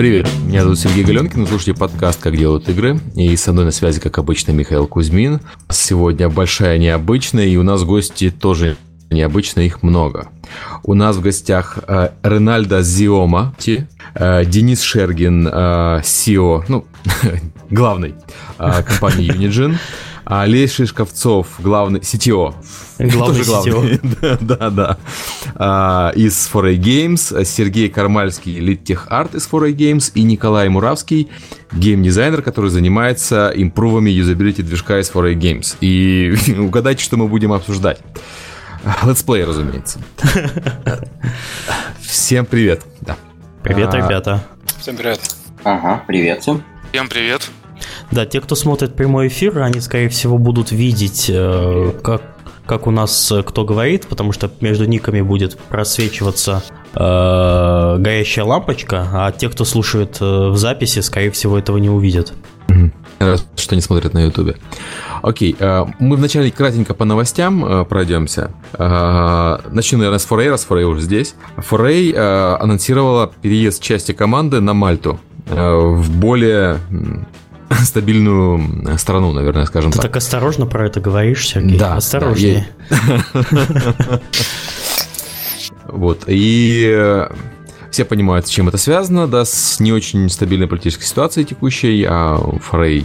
Привет, меня зовут Сергей Галенкин, вы слушаете подкаст «Как делают игры», и со мной на связи, как обычно, Михаил Кузьмин. Сегодня большая необычная, и у нас гости тоже необычно, их много. У нас в гостях э, Ренальдо Зиома, э, Денис Шергин, э, CEO, ну, главный э, компании Unigine, Олег Шишковцов, главный CTO. Главный CTO. да, да. А, из 4A Games, Сергей Кармальский, lead tech art из 4A Games, и Николай Муравский, гейм-дизайнер, который занимается improve'ами юзабилити движка из 4A Games. И угадайте, что мы будем обсуждать. Летсплей, разумеется. Всем привет. Да. Привет, а, ребята. Всем привет. Ага, привет всем. Всем привет. Да, те, кто смотрит прямой эфир, они, скорее всего, будут видеть, э, как, как у нас э, кто говорит, потому что между никами будет просвечиваться э, горящая лампочка, а те, кто слушает э, в записи, скорее всего, этого не увидят. Раз что не смотрят на Ютубе. Окей, э, мы вначале кратенько по новостям э, пройдемся. Начну, наверное, с Foray, раз Foray уже здесь. Foray анонсировала переезд части команды на Мальту в более стабильную страну, наверное, скажем Ты так. так осторожно про это говоришь, Сергей? Да. Осторожнее. Вот. И э, все понимают, с чем это связано, да, с не очень стабильной политической ситуацией текущей, а у Форей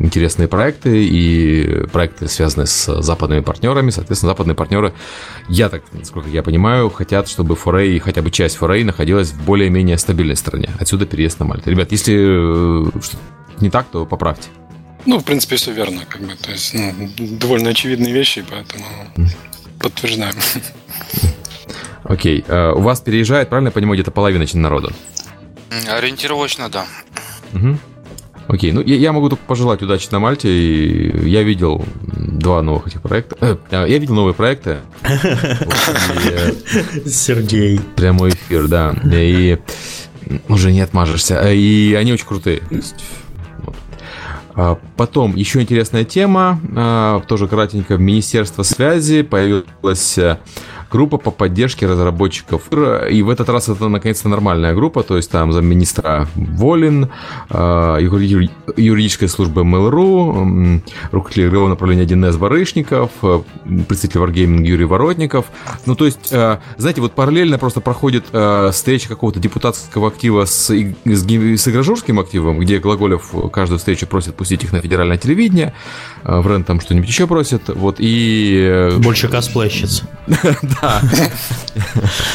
интересные проекты и проекты, связанные с западными партнерами. Соответственно, западные партнеры, я так, насколько я понимаю, хотят, чтобы Форей, хотя бы часть Форей находилась в более-менее стабильной стране. Отсюда переезд на Мальту. Ребят, если э, не так, то поправьте. Ну, в принципе, все верно. Как бы, то есть, ну, довольно очевидные вещи, поэтому подтверждаем. Окей. Uh, у вас переезжает, правильно я понимаю, где-то половина народа? Ориентировочно, да. Угу. Окей, ну я, я могу только пожелать удачи на Мальте. И я видел два новых этих проекта. Э, я видел новые проекты. Сергей. Прямой эфир, да. И уже не отмажешься. И они очень крутые. А, потом еще интересная тема, а, тоже кратенько, Министерство связи появилась э, группа по поддержке разработчиков. И в этот раз это наконец-то нормальная группа, то есть там замминистра Волин, а, юридическая служба Mail.ru, руководитель игрового направления 1С Барышников, э, представитель Wargaming Юрий Воротников. Ну, то есть, э, знаете, вот параллельно просто проходит э, встреча какого-то депутатского актива с, с, с игрожурским активом, где Глаголев каждую встречу просит пустить их на федеральное телевидение, Врен там что-нибудь еще просит, вот, и... Больше косплейщиц. Да.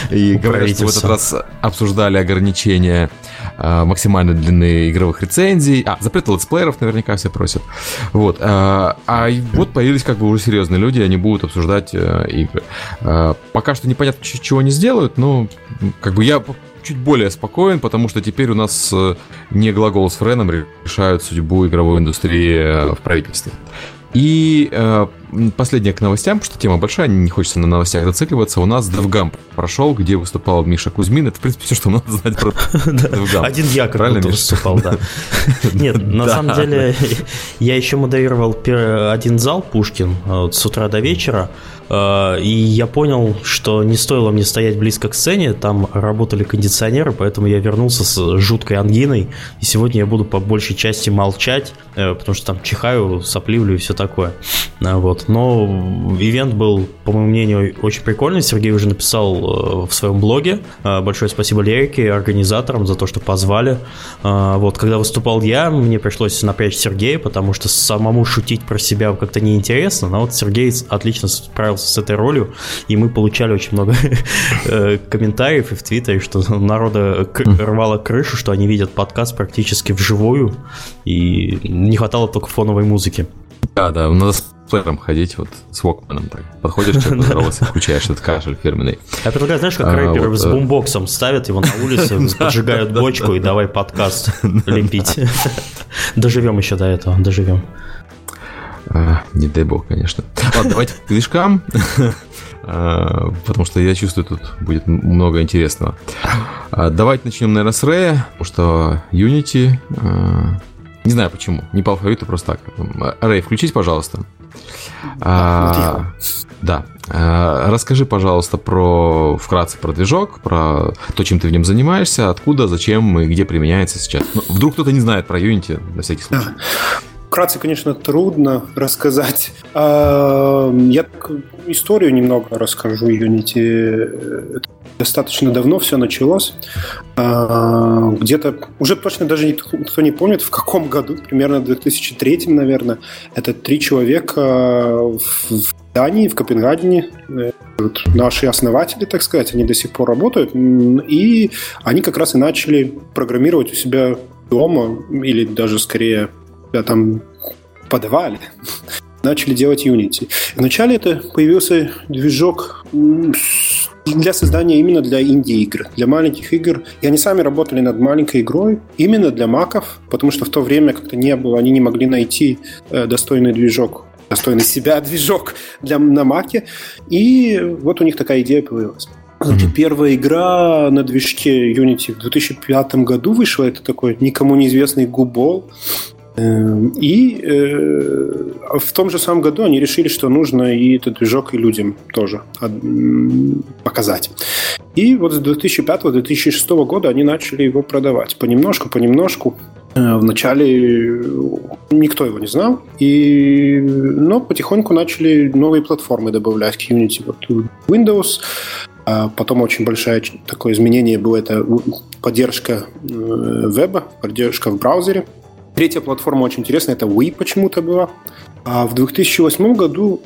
И говорят, что в этот раз обсуждали ограничения а, максимальной длины игровых рецензий. А, запрет летсплееров наверняка все просят. Вот. А, а вот появились как бы уже серьезные люди, они будут обсуждать э, игры. А, пока что непонятно, чего они сделают, но как бы я чуть более спокоен, потому что теперь у нас э, не глагол с Френом решают судьбу игровой индустрии э, в правительстве. И э, последнее к новостям, потому что тема большая, не хочется на новостях зацикливаться. У нас DevGam прошел, где выступал Миша Кузьмин. Это, в принципе, все, что надо знать про DevGam. Один я как будто выступал, да. Нет, на самом деле, я еще модерировал один зал Пушкин с утра до вечера. А, и я понял, что не стоило мне стоять близко к сцене, там работали кондиционеры, поэтому я вернулся с жуткой ангиной, и сегодня я буду по большей части молчать, э, потому что там чихаю, сопливлю и все такое. А, Но ивент был, по моему мнению, очень прикольный. Сергей уже написал э, в своем блоге. А, большое спасибо Лерике и организаторам за то, что позвали. Вот, когда выступал я, мне пришлось напрячь Сергея, потому что самому шутить про себя как-то неинтересно, но вот Сергей отлично справился с этой ролью, и мы получали очень много э, комментариев и в Твиттере, что народа рвало крышу, что они видят подкаст практически вживую, и не хватало только фоновой музыки. Да, да, надо с плеером ходить, вот с Вокманом так. Подходишь, человек поздоровался, включаешь этот кашель фирменный. Я предлагаю, знаешь, как а, рэперы с э, бумбоксом ставят его на улице, поджигают бочку и давай подкаст лепить. Доживем еще до этого, доживем. А, не дай бог, конечно. Ладно, давайте к движкам, а, потому что я чувствую, тут будет много интересного. А, давайте начнем, наверное, с Ray, потому что Unity... А, не знаю почему, не по алфавиту, просто так. Рэй, включись, пожалуйста. А, Да. Э, расскажи, пожалуйста, про вкратце про движок, про то, чем ты в нем занимаешься, откуда, зачем и где применяется сейчас. Ну, вдруг кто-то не знает про Unity, на всякий случай. Вкратце, конечно, трудно рассказать. А, я историю немного расскажу Unity. Достаточно давно все началось. А, где-то, уже точно даже никто не помнит, в каком году, примерно в 2003, наверное. Это три человека в Дании, в Копенгагене. Вот наши основатели, так сказать, они до сих пор работают. И они как раз и начали программировать у себя дома, или даже скорее себя там подавали, начали делать Unity. Вначале это появился движок для создания именно для инди-игр, для маленьких игр. И они сами работали над маленькой игрой именно для маков, потому что в то время как-то не было, они не могли найти э, достойный движок достойный себя движок для, на маке. И вот у них такая идея появилась. Mm-hmm. первая игра на движке Unity в 2005 году вышла. Это такой никому неизвестный губол. Эм, и э, в том же самом году они решили, что нужно и этот движок и людям тоже показать. И вот с 2005-2006 года они начали его продавать. Понемножку, понемножку. Э, вначале никто его не знал, и, но потихоньку начали новые платформы добавлять к Unity. Вот Windows, а потом очень большое такое изменение было это поддержка э, веба, поддержка в браузере. Третья платформа очень интересная, это Wii почему-то была. А в 2008 году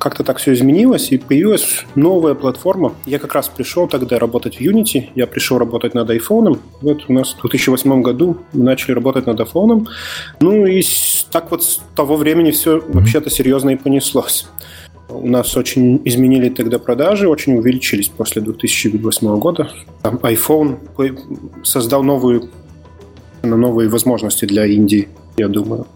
как-то так все изменилось, и появилась новая платформа. Я как раз пришел тогда работать в Unity, я пришел работать над iPhone. Вот у нас в 2008 году мы начали работать над iPhone. Ну и так вот с того времени все вообще-то серьезно и понеслось. У нас очень изменили тогда продажи, очень увеличились после 2008 года. Там iPhone создал новую на новые возможности для Индии, я думаю.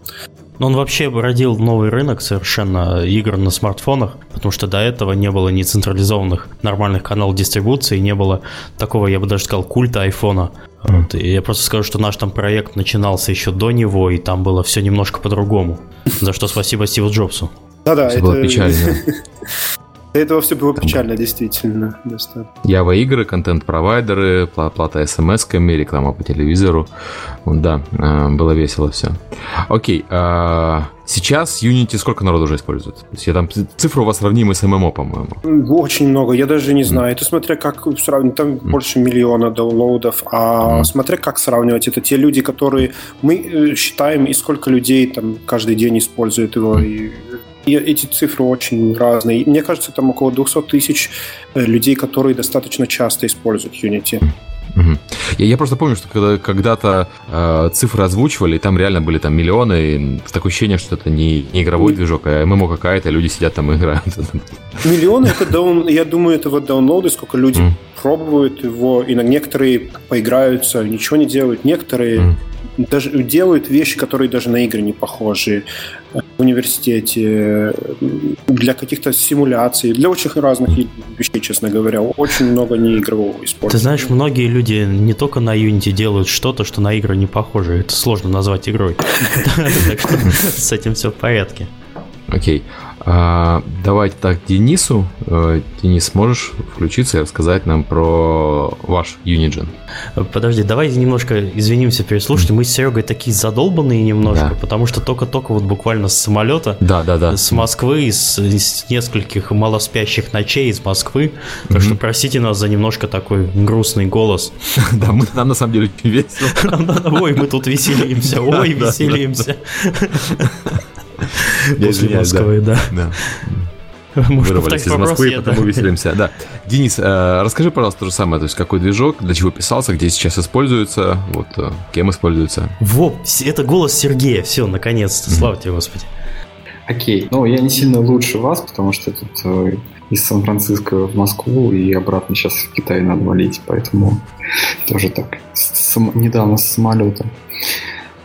Но он вообще родил новый рынок совершенно игр на смартфонах, потому что до этого не было ни централизованных нормальных каналов дистрибуции, не было такого, я бы даже сказал, культа айфона. Вот. И я просто скажу, что наш там проект начинался еще до него, и там было все немножко по-другому. За что спасибо Стиву Джобсу. Да-да, это... Было печально. До этого все было печально, действительно. Ява игры, контент-провайдеры, плата смс-ками, реклама по телевизору. Да, а, было весело все. Окей, а, сейчас Unity сколько народу уже использует? То есть я там цифру у вас сравнимы с ММО, по-моему. Очень много, я даже не знаю. Это смотря как сравнивать, там mm. больше миллиона даунлоудов, а mm. смотря как сравнивать. Это те люди, которые мы э, считаем, и сколько людей там каждый день используют его, mm. и и эти цифры очень разные. Мне кажется, там около 200 тысяч э, людей, которые достаточно часто используют Unity. Угу. Я, я просто помню, что когда, когда-то э, цифры озвучивали, и там реально были там миллионы, и такое ощущение, что это не, не игровой движок, а ММО какая-то, люди сидят там и играют. Миллионы это даун, я думаю, это вот даунлоды, сколько люди mm. пробуют его, и некоторые поиграются, ничего не делают, некоторые mm даже делают вещи, которые даже на игры не похожи в университете, для каких-то симуляций, для очень разных вещей, честно говоря. Очень много неигрового использования. Ты знаешь, многие люди не только на Unity делают что-то, что на игры не похоже. Это сложно назвать игрой. Так что с этим все в порядке. Окей. А, давайте так, Денису. Э, Денис, можешь включиться и рассказать нам про ваш Unigen? Подожди, давай немножко извинимся перед слушателями. Мы с Серегой такие задолбанные немножко, да. потому что только-только вот буквально с самолета, да, да, да. с Москвы, из, из нескольких малоспящих ночей из Москвы. Так mm-hmm. что простите нас за немножко такой грустный голос. Да, мы нам на самом деле весело. Ой, мы тут веселимся, ой, веселимся. После Москвы, да. Может, Вырвались из Москвы, я, потому да. веселимся. Да. Денис, э, расскажи, пожалуйста, то же самое. То есть, какой движок, для чего писался, где сейчас используется, вот, э, кем используется? Во, это голос Сергея. Все, наконец-то. Слава тебе, Господи. Окей. Ну, я не сильно лучше вас, потому что тут э, из Сан-Франциско в Москву и обратно сейчас в Китай надо валить, поэтому тоже так. С, недавно с самолета.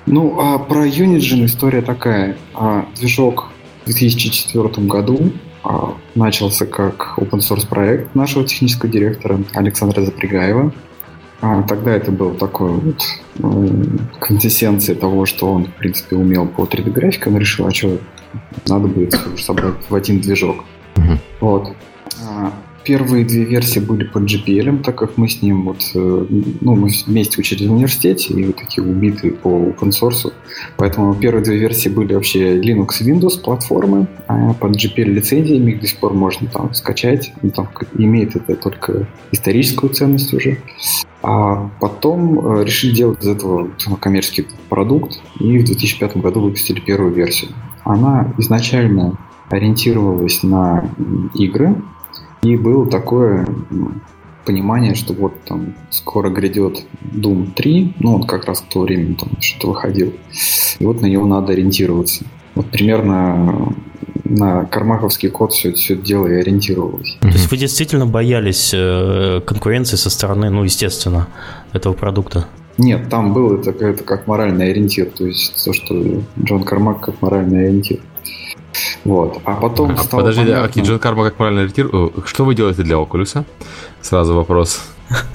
Ну, а про Unity история такая. А, движок в 2004 году а, начался как open source проект нашего технического директора Александра Запрягаева. А, тогда это был такой вот ну, квинтэссенция того, что он, в принципе, умел по 3D графикам, решил, а что надо будет собрать в один движок. Вот. Первые две версии были под GPL, так как мы с ним вот, э, ну, мы вместе учились в университете и вот такие убитые по open source. Поэтому первые две версии были вообще Linux и Windows платформы, а под GPL лицензиями их до сих пор можно там скачать. Ну, там имеет это только историческую ценность уже. А потом э, решили делать из этого коммерческий продукт и в 2005 году выпустили первую версию. Она изначально ориентировалась на игры, и было такое понимание, что вот там скоро грядет Doom 3, ну он как раз в то время там что-то выходил, и вот на него надо ориентироваться. Вот примерно на кармаковский код все, все это дело и ориентировалось. То есть вы действительно боялись э, конкуренции со стороны, ну, естественно, этого продукта? Нет, там было это, это как моральный ориентир, то есть то, что Джон Кармак как моральный ориентир. Вот. А потом а, стало Подожди, понятно... окей, Джон Карма как правильно ориентир. Что вы делаете для Oculus? Сразу вопрос.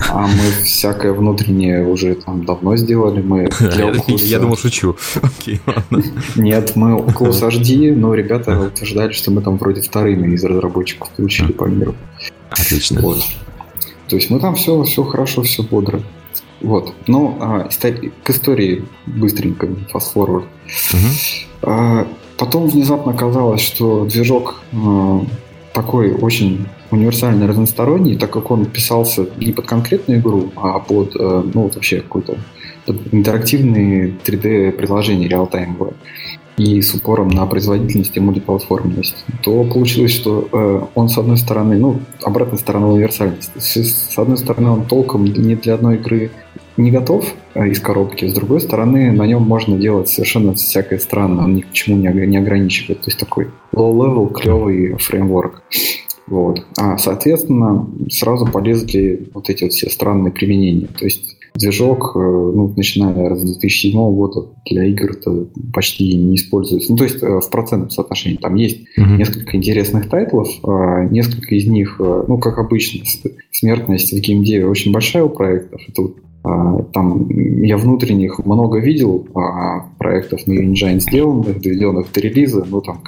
А мы всякое внутреннее уже там давно сделали. Мы для Oculus... Я думал, шучу. Окей, ладно. Нет, мы Oculus HD, но ребята утверждали, что мы там вроде вторыми из разработчиков получили по миру. Отлично. Вот. То есть мы там все, все хорошо, все бодро. Вот. Ну, а, к истории быстренько, fast forward. Угу. А, Потом внезапно оказалось, что движок э, такой очень универсальный, разносторонний, так как он писался не под конкретную игру, а под, э, ну, вот вообще какой-то интерактивные 3D-приложения реалтаймовые и с упором на производительность и мультиплатформенность, то получилось, что э, он с одной стороны, ну, обратная сторона универсальности. С, с одной стороны, он толком не для одной игры не готов э, из коробки, с другой стороны, на нем можно делать совершенно всякое странное, он ни к чему не, ограничивает. То есть такой low-level, клевый фреймворк. Вот. А, соответственно, сразу полезли вот эти вот все странные применения. То есть движок, э, ну, начиная с 2007 года для игр это почти не используется. Ну, то есть э, в процентном соотношении там есть mm-hmm. несколько интересных тайтлов, а несколько из них, ну, как обычно, смертность в геймдеве очень большая у проектов. Это вот а, там я внутренних много видел а, проектов на Engine сделанных, доведенных до релиза, но там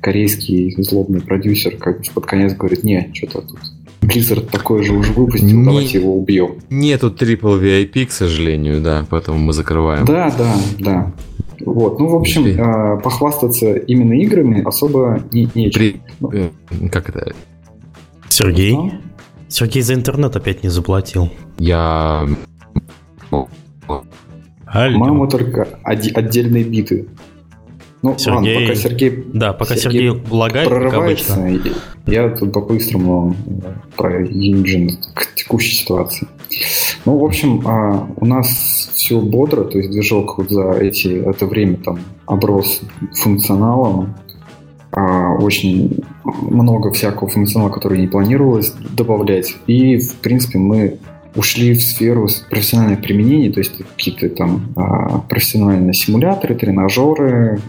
корейский злобный продюсер как бы под конец говорит, не, что-то тут Blizzard такой же уже выпустил, не, давайте его убьем. Нету Triple VIP, к сожалению, да, поэтому мы закрываем. Да, да, да. Вот, ну, в общем, э, похвастаться именно играми особо не, нечем. При... Ну, э, как это? Сергей? Сергей за интернет опять не заплатил. Я по-моему, только отдельные биты. Ну, Сергей... ладно, пока Сергей... Да, пока Сергей, Сергей лагает, прорывается, я тут по-быстрому э, про Engine к текущей ситуации. Ну, в общем, а, у нас все бодро, то есть движок вот за эти, это время там оброс функционалом, а, очень много всякого функционала, который не планировалось добавлять. И, в принципе, мы ушли в сферу профессиональных применений, то есть какие-то там а, профессиональные симуляторы, тренажеры.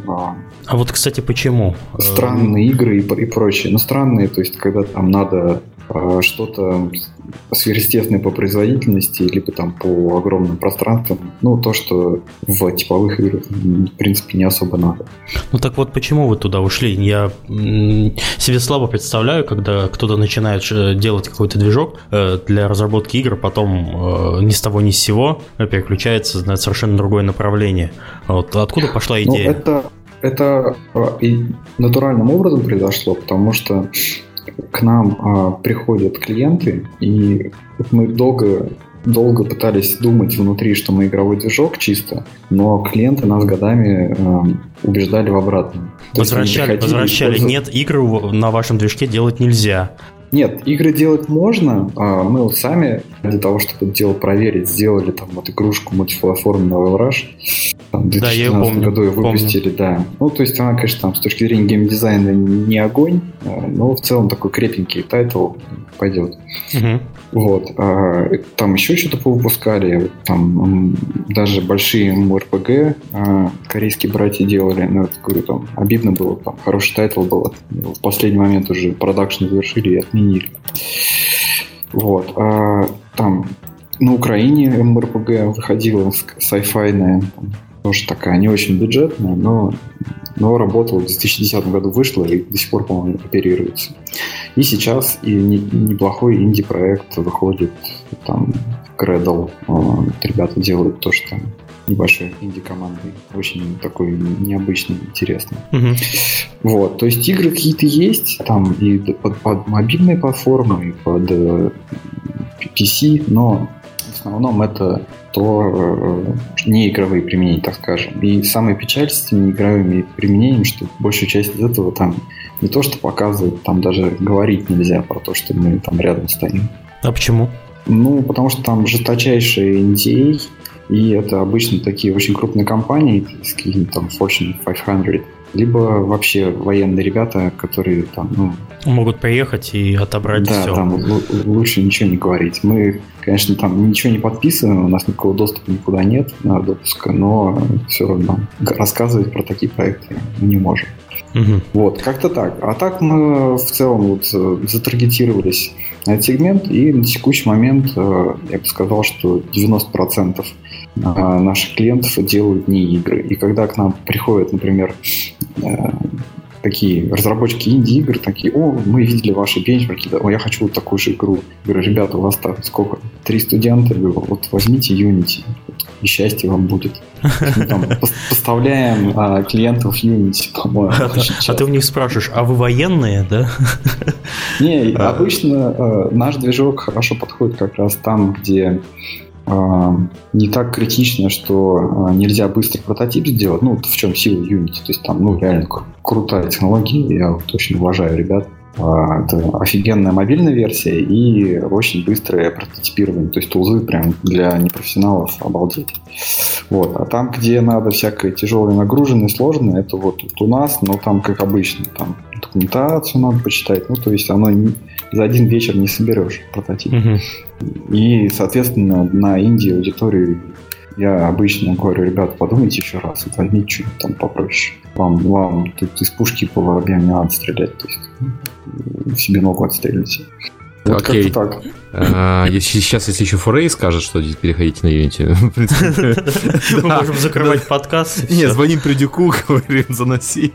А, а вот, кстати, почему? Странные игры и, и прочее. Ну, странные, то есть когда там надо а, что-то сверхъестественное по производительности, либо там по огромным пространствам. Ну, то, что в типовых играх, в принципе, не особо надо. Ну так вот, почему вы туда ушли? Я себе слабо представляю, когда кто-то начинает э, делать какой-то движок э, для разработки игр, потом э, ни с того ни с сего переключается на совершенно другое направление. Вот откуда пошла ну, идея? Ну, это, это и натуральным образом произошло, потому что к нам а, приходят клиенты, и мы долго долго пытались думать внутри, что мы игровой движок чисто, но клиенты нас годами э, убеждали в обратном. Возвращали, возвращали. Нет, игры на вашем движке делать нельзя. Нет, игры делать можно. А мы вот сами для того, чтобы это дело проверить, сделали там вот игрушку мультиплатформенного Rush. Там, в 2012 да, году ее выпустили, помню. да. Ну, то есть она, конечно, там с точки зрения геймдизайна не огонь, а, но в целом такой крепенький тайтл пойдет. Угу. Вот. А, там еще что-то повыпускали. Там даже большие MMORPG а, корейские братья делали. Ну, это, говорю, там обидно было. Там хороший тайтл был. В последний момент уже продакшн завершили и отменили. Вот. А, там на Украине MMORPG выходила sci-fi, тоже такая не очень бюджетная, но, но работала в 2010 году вышла и до сих пор, по-моему, оперируется. И сейчас и неплохой инди-проект выходит, там, Gradle. Ребята делают то, что небольшой инди-командой. Очень такой необычный, интересный. Угу. Вот, то есть игры какие-то есть, там и под, под мобильные платформы, и под PC, э, но в основном это то э, не игровые применения, так скажем. И самая печаль с этими игровыми применениями, что большую часть из этого там не то, что показывают, там даже говорить нельзя про то, что мы там рядом стоим. А почему? Ну, потому что там жесточайший NDA, и это обычно такие очень крупные компании, какие там Fortune 500, либо вообще военные ребята, которые там, ну... Могут приехать и отобрать да, все. там лучше ничего не говорить. Мы, конечно, там ничего не подписываем, у нас никакого доступа никуда нет на допуска, но все равно рассказывать про такие проекты не можем. Угу. Вот, как-то так. А так мы в целом вот э, затаргетировались на этот сегмент, и на текущий момент э, я бы сказал, что 90% э, наших клиентов делают не игры. И когда к нам приходят, например, такие разработчики инди-игр, такие, о, мы видели ваши бенчмарки, да, о, я хочу вот такую же игру. Я говорю, ребята, у вас там сколько? Три студента? Я говорю, вот возьмите Unity, и счастье вам будет. Мы там поставляем а, клиентов Unity, по-моему. А, а ты у них спрашиваешь, а вы военные, да? Не, а. обычно а, наш движок хорошо подходит как раз там, где не так критично, что нельзя быстро прототип сделать. Ну, в чем сила Unity. То есть там, ну, реально крутая технология. Я вот очень уважаю ребят. А, это офигенная мобильная версия и очень быстрое прототипирование. То есть тулзы прям для непрофессионалов обалдеть. Вот. А там, где надо всякое тяжелое, нагруженное, сложное, это вот, вот у нас, но там как обычно, там документацию надо почитать. Ну, то есть оно не, за один вечер не соберешь прототип. Угу. И, соответственно, на Индии аудиторию я обычно говорю, ребят, подумайте еще раз, возьмите что-нибудь там попроще. Вам, вам тут из пушки по воробьям не надо стрелять, то есть себе ногу отстреливайте. Вот Окей. так. А, если, сейчас, если еще Форей скажет, что переходите на Unity, мы можем закрывать подкаст. Нет, звоним Придюку, говорим, заноси.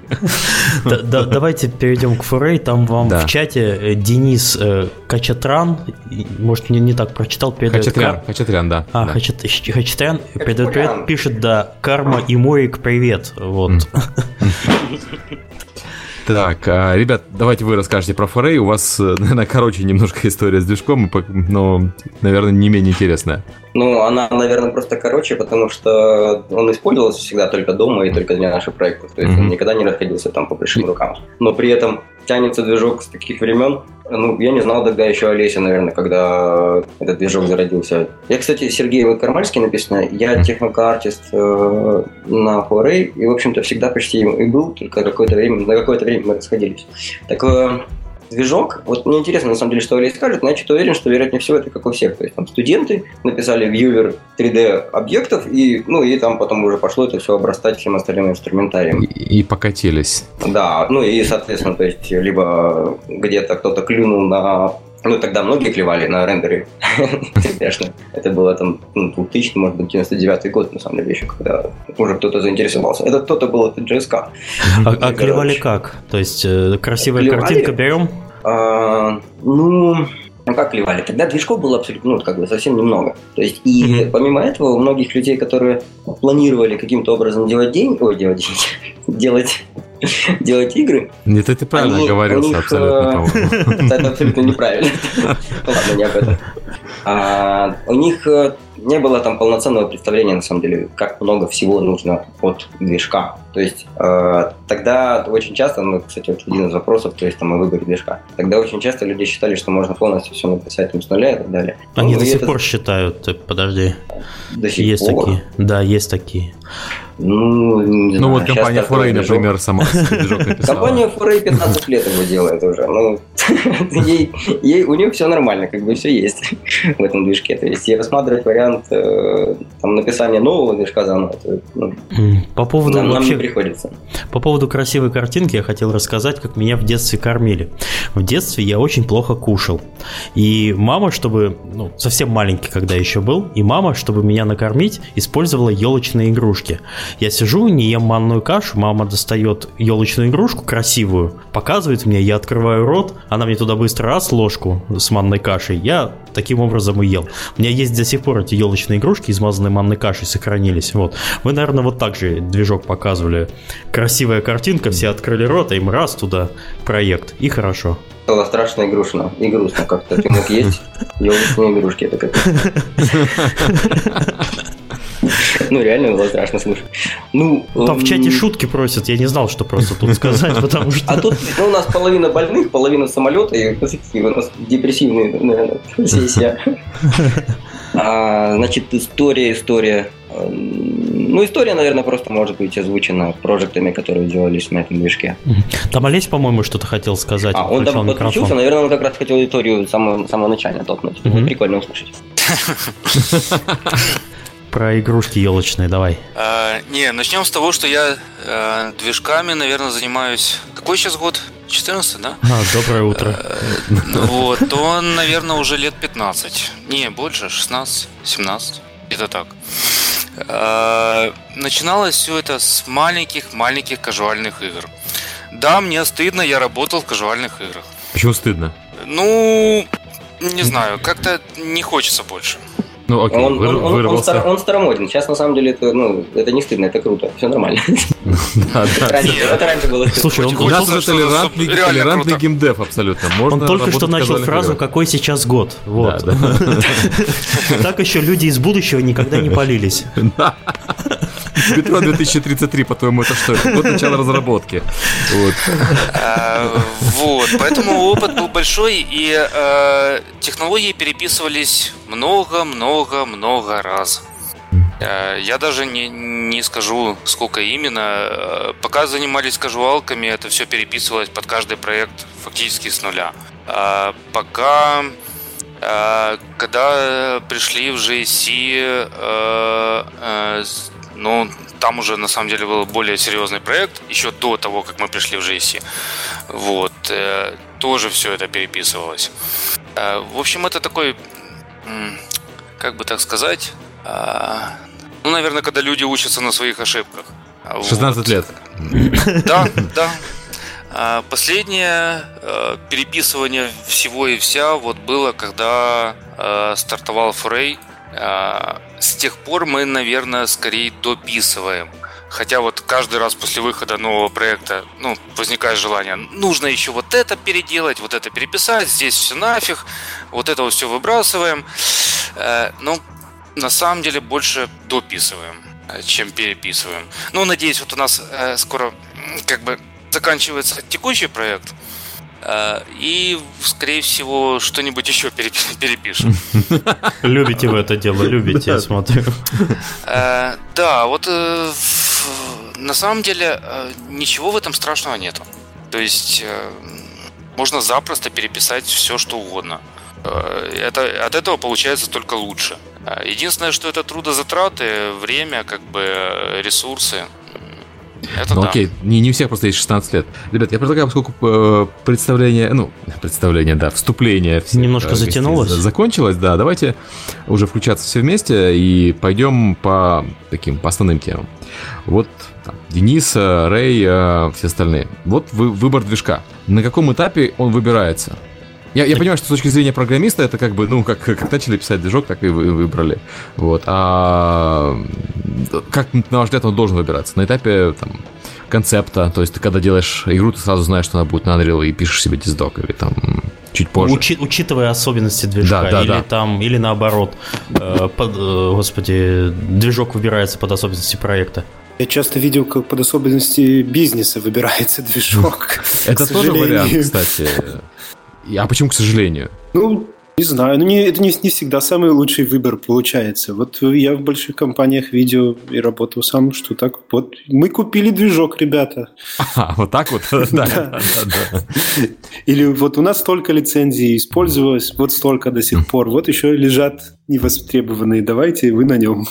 Давайте перейдем к Форей. Там вам в чате э, Денис э, Качатран, может, не так прочитал, передает... Хачатрян, Хачатрян, да. А, привет, пишет, да, Карма и Морик, привет. Вот. Так, а, ребят, давайте вы расскажете про Форей. У вас, э, наверное, короче немножко история с движком, но, наверное, не менее интересная. Ну, она, наверное, просто короче, потому что он использовался всегда только дома и только для наших проектов. То есть mm-hmm. он никогда не расходился там по большим рукам. Но при этом тянется движок с таких времен. Ну, я не знал тогда еще Олеся, наверное, когда этот движок зародился. Я, кстати, Сергей вот Кармальский написано. Я технокартист э, на Huawei, и, в общем-то, всегда почти им и был, только какое-то время, на какое-то время мы расходились. Так э, движок. Вот мне интересно, на самом деле, что Олег скажет, но я что-то уверен, что, вероятнее всего, это как у всех. То есть там студенты написали вьювер 3D объектов, и, ну, и там потом уже пошло это все обрастать всем остальным инструментарием. И, и покатились. Да, ну и, соответственно, то есть либо где-то кто-то клюнул на ну, тогда многие клевали на рендере. Конечно. Это было там ну, 2000, может быть, 99 год, на самом деле, еще, когда уже кто-то заинтересовался. Это кто-то был, это JSK. А, а клевали как? То есть, э, красивая клевали? картинка берем? А, ну, ну как клевали? Тогда движков было абсолютно, ну, как бы совсем немного. То есть, и mm-hmm. помимо этого, у многих людей, которые планировали каким-то образом делать день, ой, делать день, делать делать игры. Нет, это правильно они, говорил, абсолютно, э, Это абсолютно неправильно. Ладно, не об этом. А, у них э, не было там полноценного представления, на самом деле, как много всего нужно от движка. То есть э, тогда очень часто, ну, кстати, вот один из вопросов, то есть там о выборе движка, тогда очень часто люди считали, что можно полностью все написать там, с нуля и так далее. Они ну, до сих это... пор считают, подожди. До сих есть пор? такие, да, есть такие. Ну, не ну вот компания Форей, например, сама Компания Форей 15 лет его делает уже. Ну, ей, ей, у них все нормально, как бы все есть в этом движке. То есть, я рассматривать вариант э, там, написания нового движка заново, ну, по поводу нам, вообще, нам не приходится. По поводу красивой картинки я хотел рассказать, как меня в детстве кормили. В детстве я очень плохо кушал. И мама, чтобы, ну, совсем маленький, когда еще был, и мама, чтобы меня накормить, использовала елочные игрушки. Я сижу, не ем манную кашу, мама достает елочную игрушку красивую, показывает мне, я открываю рот, она мне туда быстро раз ложку с манной кашей, я таким образом и ел. У меня есть до сих пор эти елочные игрушки, измазанные манной кашей, сохранились. Вот. Вы, наверное, вот так же движок показывали. Красивая картинка, все открыли рот, а им раз туда проект, и хорошо. Стало страшно и грустно. И грустно как-то. Ты мог есть елочные игрушки. Это как Ну, реально было страшно слушать. Ну, Там в чате шутки просят, я не знал, что просто тут сказать, потому что... А тут ну, у нас половина больных, половина самолета, и у нас депрессивные, наверное, сессия. А, значит, история, история. Ну, история, наверное, просто может быть озвучена проектами, которые делались на этом движке. Там Олесь, по-моему, что-то хотел сказать. А, он там подключился, наверное, он как раз хотел историю самого, самого начала топнуть. Угу. Прикольно услышать. Про игрушки елочные, давай. А, не, начнем с того, что я а, движками, наверное, занимаюсь. Какой сейчас год? 14, да? А, доброе утро. А, вот, он, наверное, уже лет 15. Не, больше, 16, 17. Это так. А, начиналось все это с маленьких-маленьких кажуальных игр. Да, мне стыдно, я работал в кажуальных играх. Почему стыдно? Ну, не знаю, как-то не хочется больше. Ну, окей, он, вы, он, он, он, стар, он старомоден. Сейчас, на самом деле, это, ну, это не стыдно, это круто. Все нормально. Это раньше было. Слушай, он у нас уже толерантный, геймдев абсолютно. Он только что начал фразу «Какой сейчас год?». Вот. Так еще люди из будущего никогда не полились. Метро 2033, по-твоему, это что? Это год начала разработки. Вот. А, вот, поэтому опыт был большой, и э, технологии переписывались много-много-много раз. Э, я даже не, не скажу, сколько именно. Э, пока занимались кажуалками, это все переписывалось под каждый проект фактически с нуля. Пока, когда пришли в GSC, ну, там уже на самом деле был более серьезный проект, еще до того, как мы пришли в GSC. Вот, э, тоже все это переписывалось. Э, в общем, это такой, как бы так сказать, э, ну, наверное, когда люди учатся на своих ошибках. 16 вот. лет. Да, да. А последнее переписывание всего и вся вот было, когда стартовал Фрей а, с тех пор мы, наверное, скорее дописываем. Хотя вот каждый раз после выхода нового проекта, ну, возникает желание, нужно еще вот это переделать, вот это переписать, здесь все нафиг, вот это вот все выбрасываем. Э, ну, на самом деле больше дописываем, э, чем переписываем. Ну, надеюсь, вот у нас э, скоро как бы заканчивается текущий проект – и, скорее всего, что-нибудь еще перепишем. Любите вы это дело, любите, я смотрю. Э, да, вот э, на самом деле ничего в этом страшного нету. То есть можно запросто переписать все, что угодно. Это, от этого получается только лучше. Единственное, что это трудозатраты, время, как бы ресурсы. Это ну да. окей, не, не у всех просто есть 16 лет. Ребят, я предлагаю, поскольку э, представление, ну, представление, да, вступление... Все, Немножко э, затянулось. Закончилось, да, давайте уже включаться все вместе и пойдем по таким, по основным темам. Вот там, Денис, Рэй, э, все остальные. Вот вы, выбор движка. На каком этапе он выбирается? Я, я понимаю, что с точки зрения программиста это как бы, ну, как, как начали писать движок, так и вы, выбрали. Вот. А как, на ваш взгляд, он должен выбираться? На этапе там, концепта, то есть ты когда делаешь игру, ты сразу знаешь, что она будет на Unreal и пишешь себе диздок или там чуть позже. Учи, учитывая особенности движка, да, да, или да. там, или наоборот, э, под, э, господи, движок выбирается под особенности проекта. Я часто видел, как под особенности бизнеса выбирается движок. Это тоже вариант, кстати. А почему, к сожалению? Ну, не знаю, ну не, это не, не всегда самый лучший выбор получается. Вот я в больших компаниях видел и работал сам, что так вот мы купили движок, ребята. А, вот так вот? Да, Или вот у нас столько лицензий использовалось, вот столько до сих пор, вот еще лежат невостребованные, давайте вы на нем.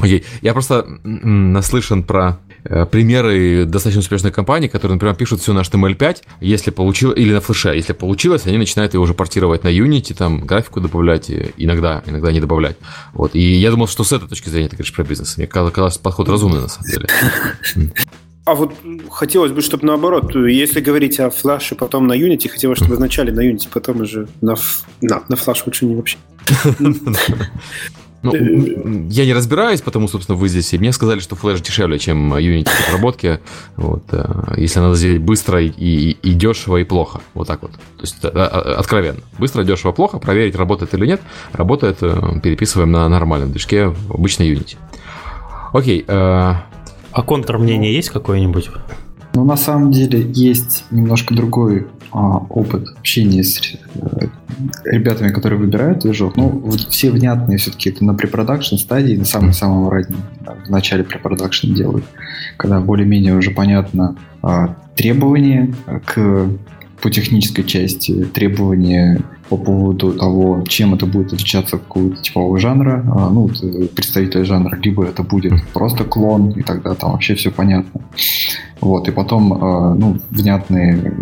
Окей, я просто наслышан про примеры достаточно успешных компаний, которые, например, пишут все на HTML5, если получилось, или на флеше, если получилось, они начинают его уже портировать на Unity, там графику добавлять, иногда, иногда не добавлять. Вот. И я думал, что с этой точки зрения ты говоришь про бизнес. Мне казалось, подход разумный на самом деле. А вот хотелось бы, чтобы наоборот, если говорить о флаше, потом на Unity, хотелось, чтобы вначале на Unity, потом уже на, на, на флаш лучше не вообще. Ну, я не разбираюсь, потому, собственно, вы здесь, и мне сказали, что Flash дешевле, чем Unity в разработке. Вот, э, если надо сделать быстро и, и, и дешево, и плохо. Вот так вот. То есть, э, э, откровенно. Быстро, дешево, плохо. Проверить, работает или нет. Работает, переписываем на нормальном движке, в обычной Unity. Окей. А контрмнение есть какое-нибудь? Ну, на самом деле, есть немножко другой опыт общения с э, ребятами, которые выбирают движок. Ну, все внятные все-таки это на препродакшн стадии, на самом-самом раннем, в начале препродакшн делают, когда более-менее уже понятно а, требования к по технической части требования по поводу того, чем это будет отличаться от какого-то типового жанра, а, ну, э, представителя жанра, либо это будет просто клон, и тогда там вообще все понятно. Вот, и потом, а, ну, внятные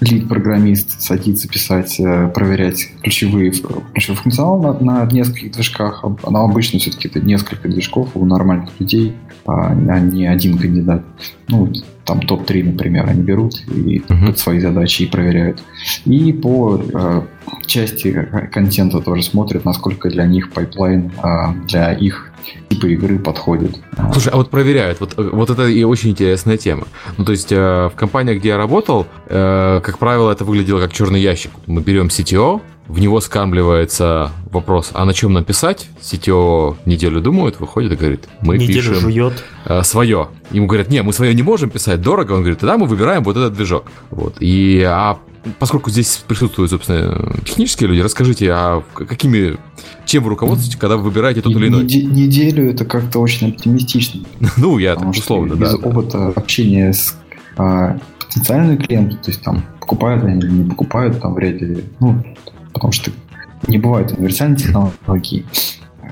лид-программист садится писать, э, проверять ключевые, ключевой функционал на, на нескольких движках. Но обычно все-таки это несколько движков у нормальных людей, а не один кандидат. Ну, там топ-3, например, они берут и uh-huh. под свои задачи и проверяют. И по э, части контента тоже смотрят, насколько для них пайплайн э, для их типа игры подходит. Слушай, а вот проверяют, вот, вот это и очень интересная тема. Ну, то есть э, в компаниях, где я работал, э, как правило, это выглядело как черный ящик. Мы берем CTO, в него скармливается вопрос, а на чем написать? CTO неделю думает, выходит и говорит, мы неделю пишем жует. Э, свое. Ему говорят, не, мы свое не можем писать, дорого. Он говорит, тогда мы выбираем вот этот движок. Вот. И а поскольку здесь присутствуют, собственно, технические люди, расскажите, а какими, чем вы руководствуетесь, когда вы выбираете тот или иной? Неделю это как-то очень оптимистично. ну, я так условно, да. Из опыта общения с а, потенциальными клиентами, то есть там покупают они или не покупают, там вряд ли, ну, потому что не бывает универсальной технологии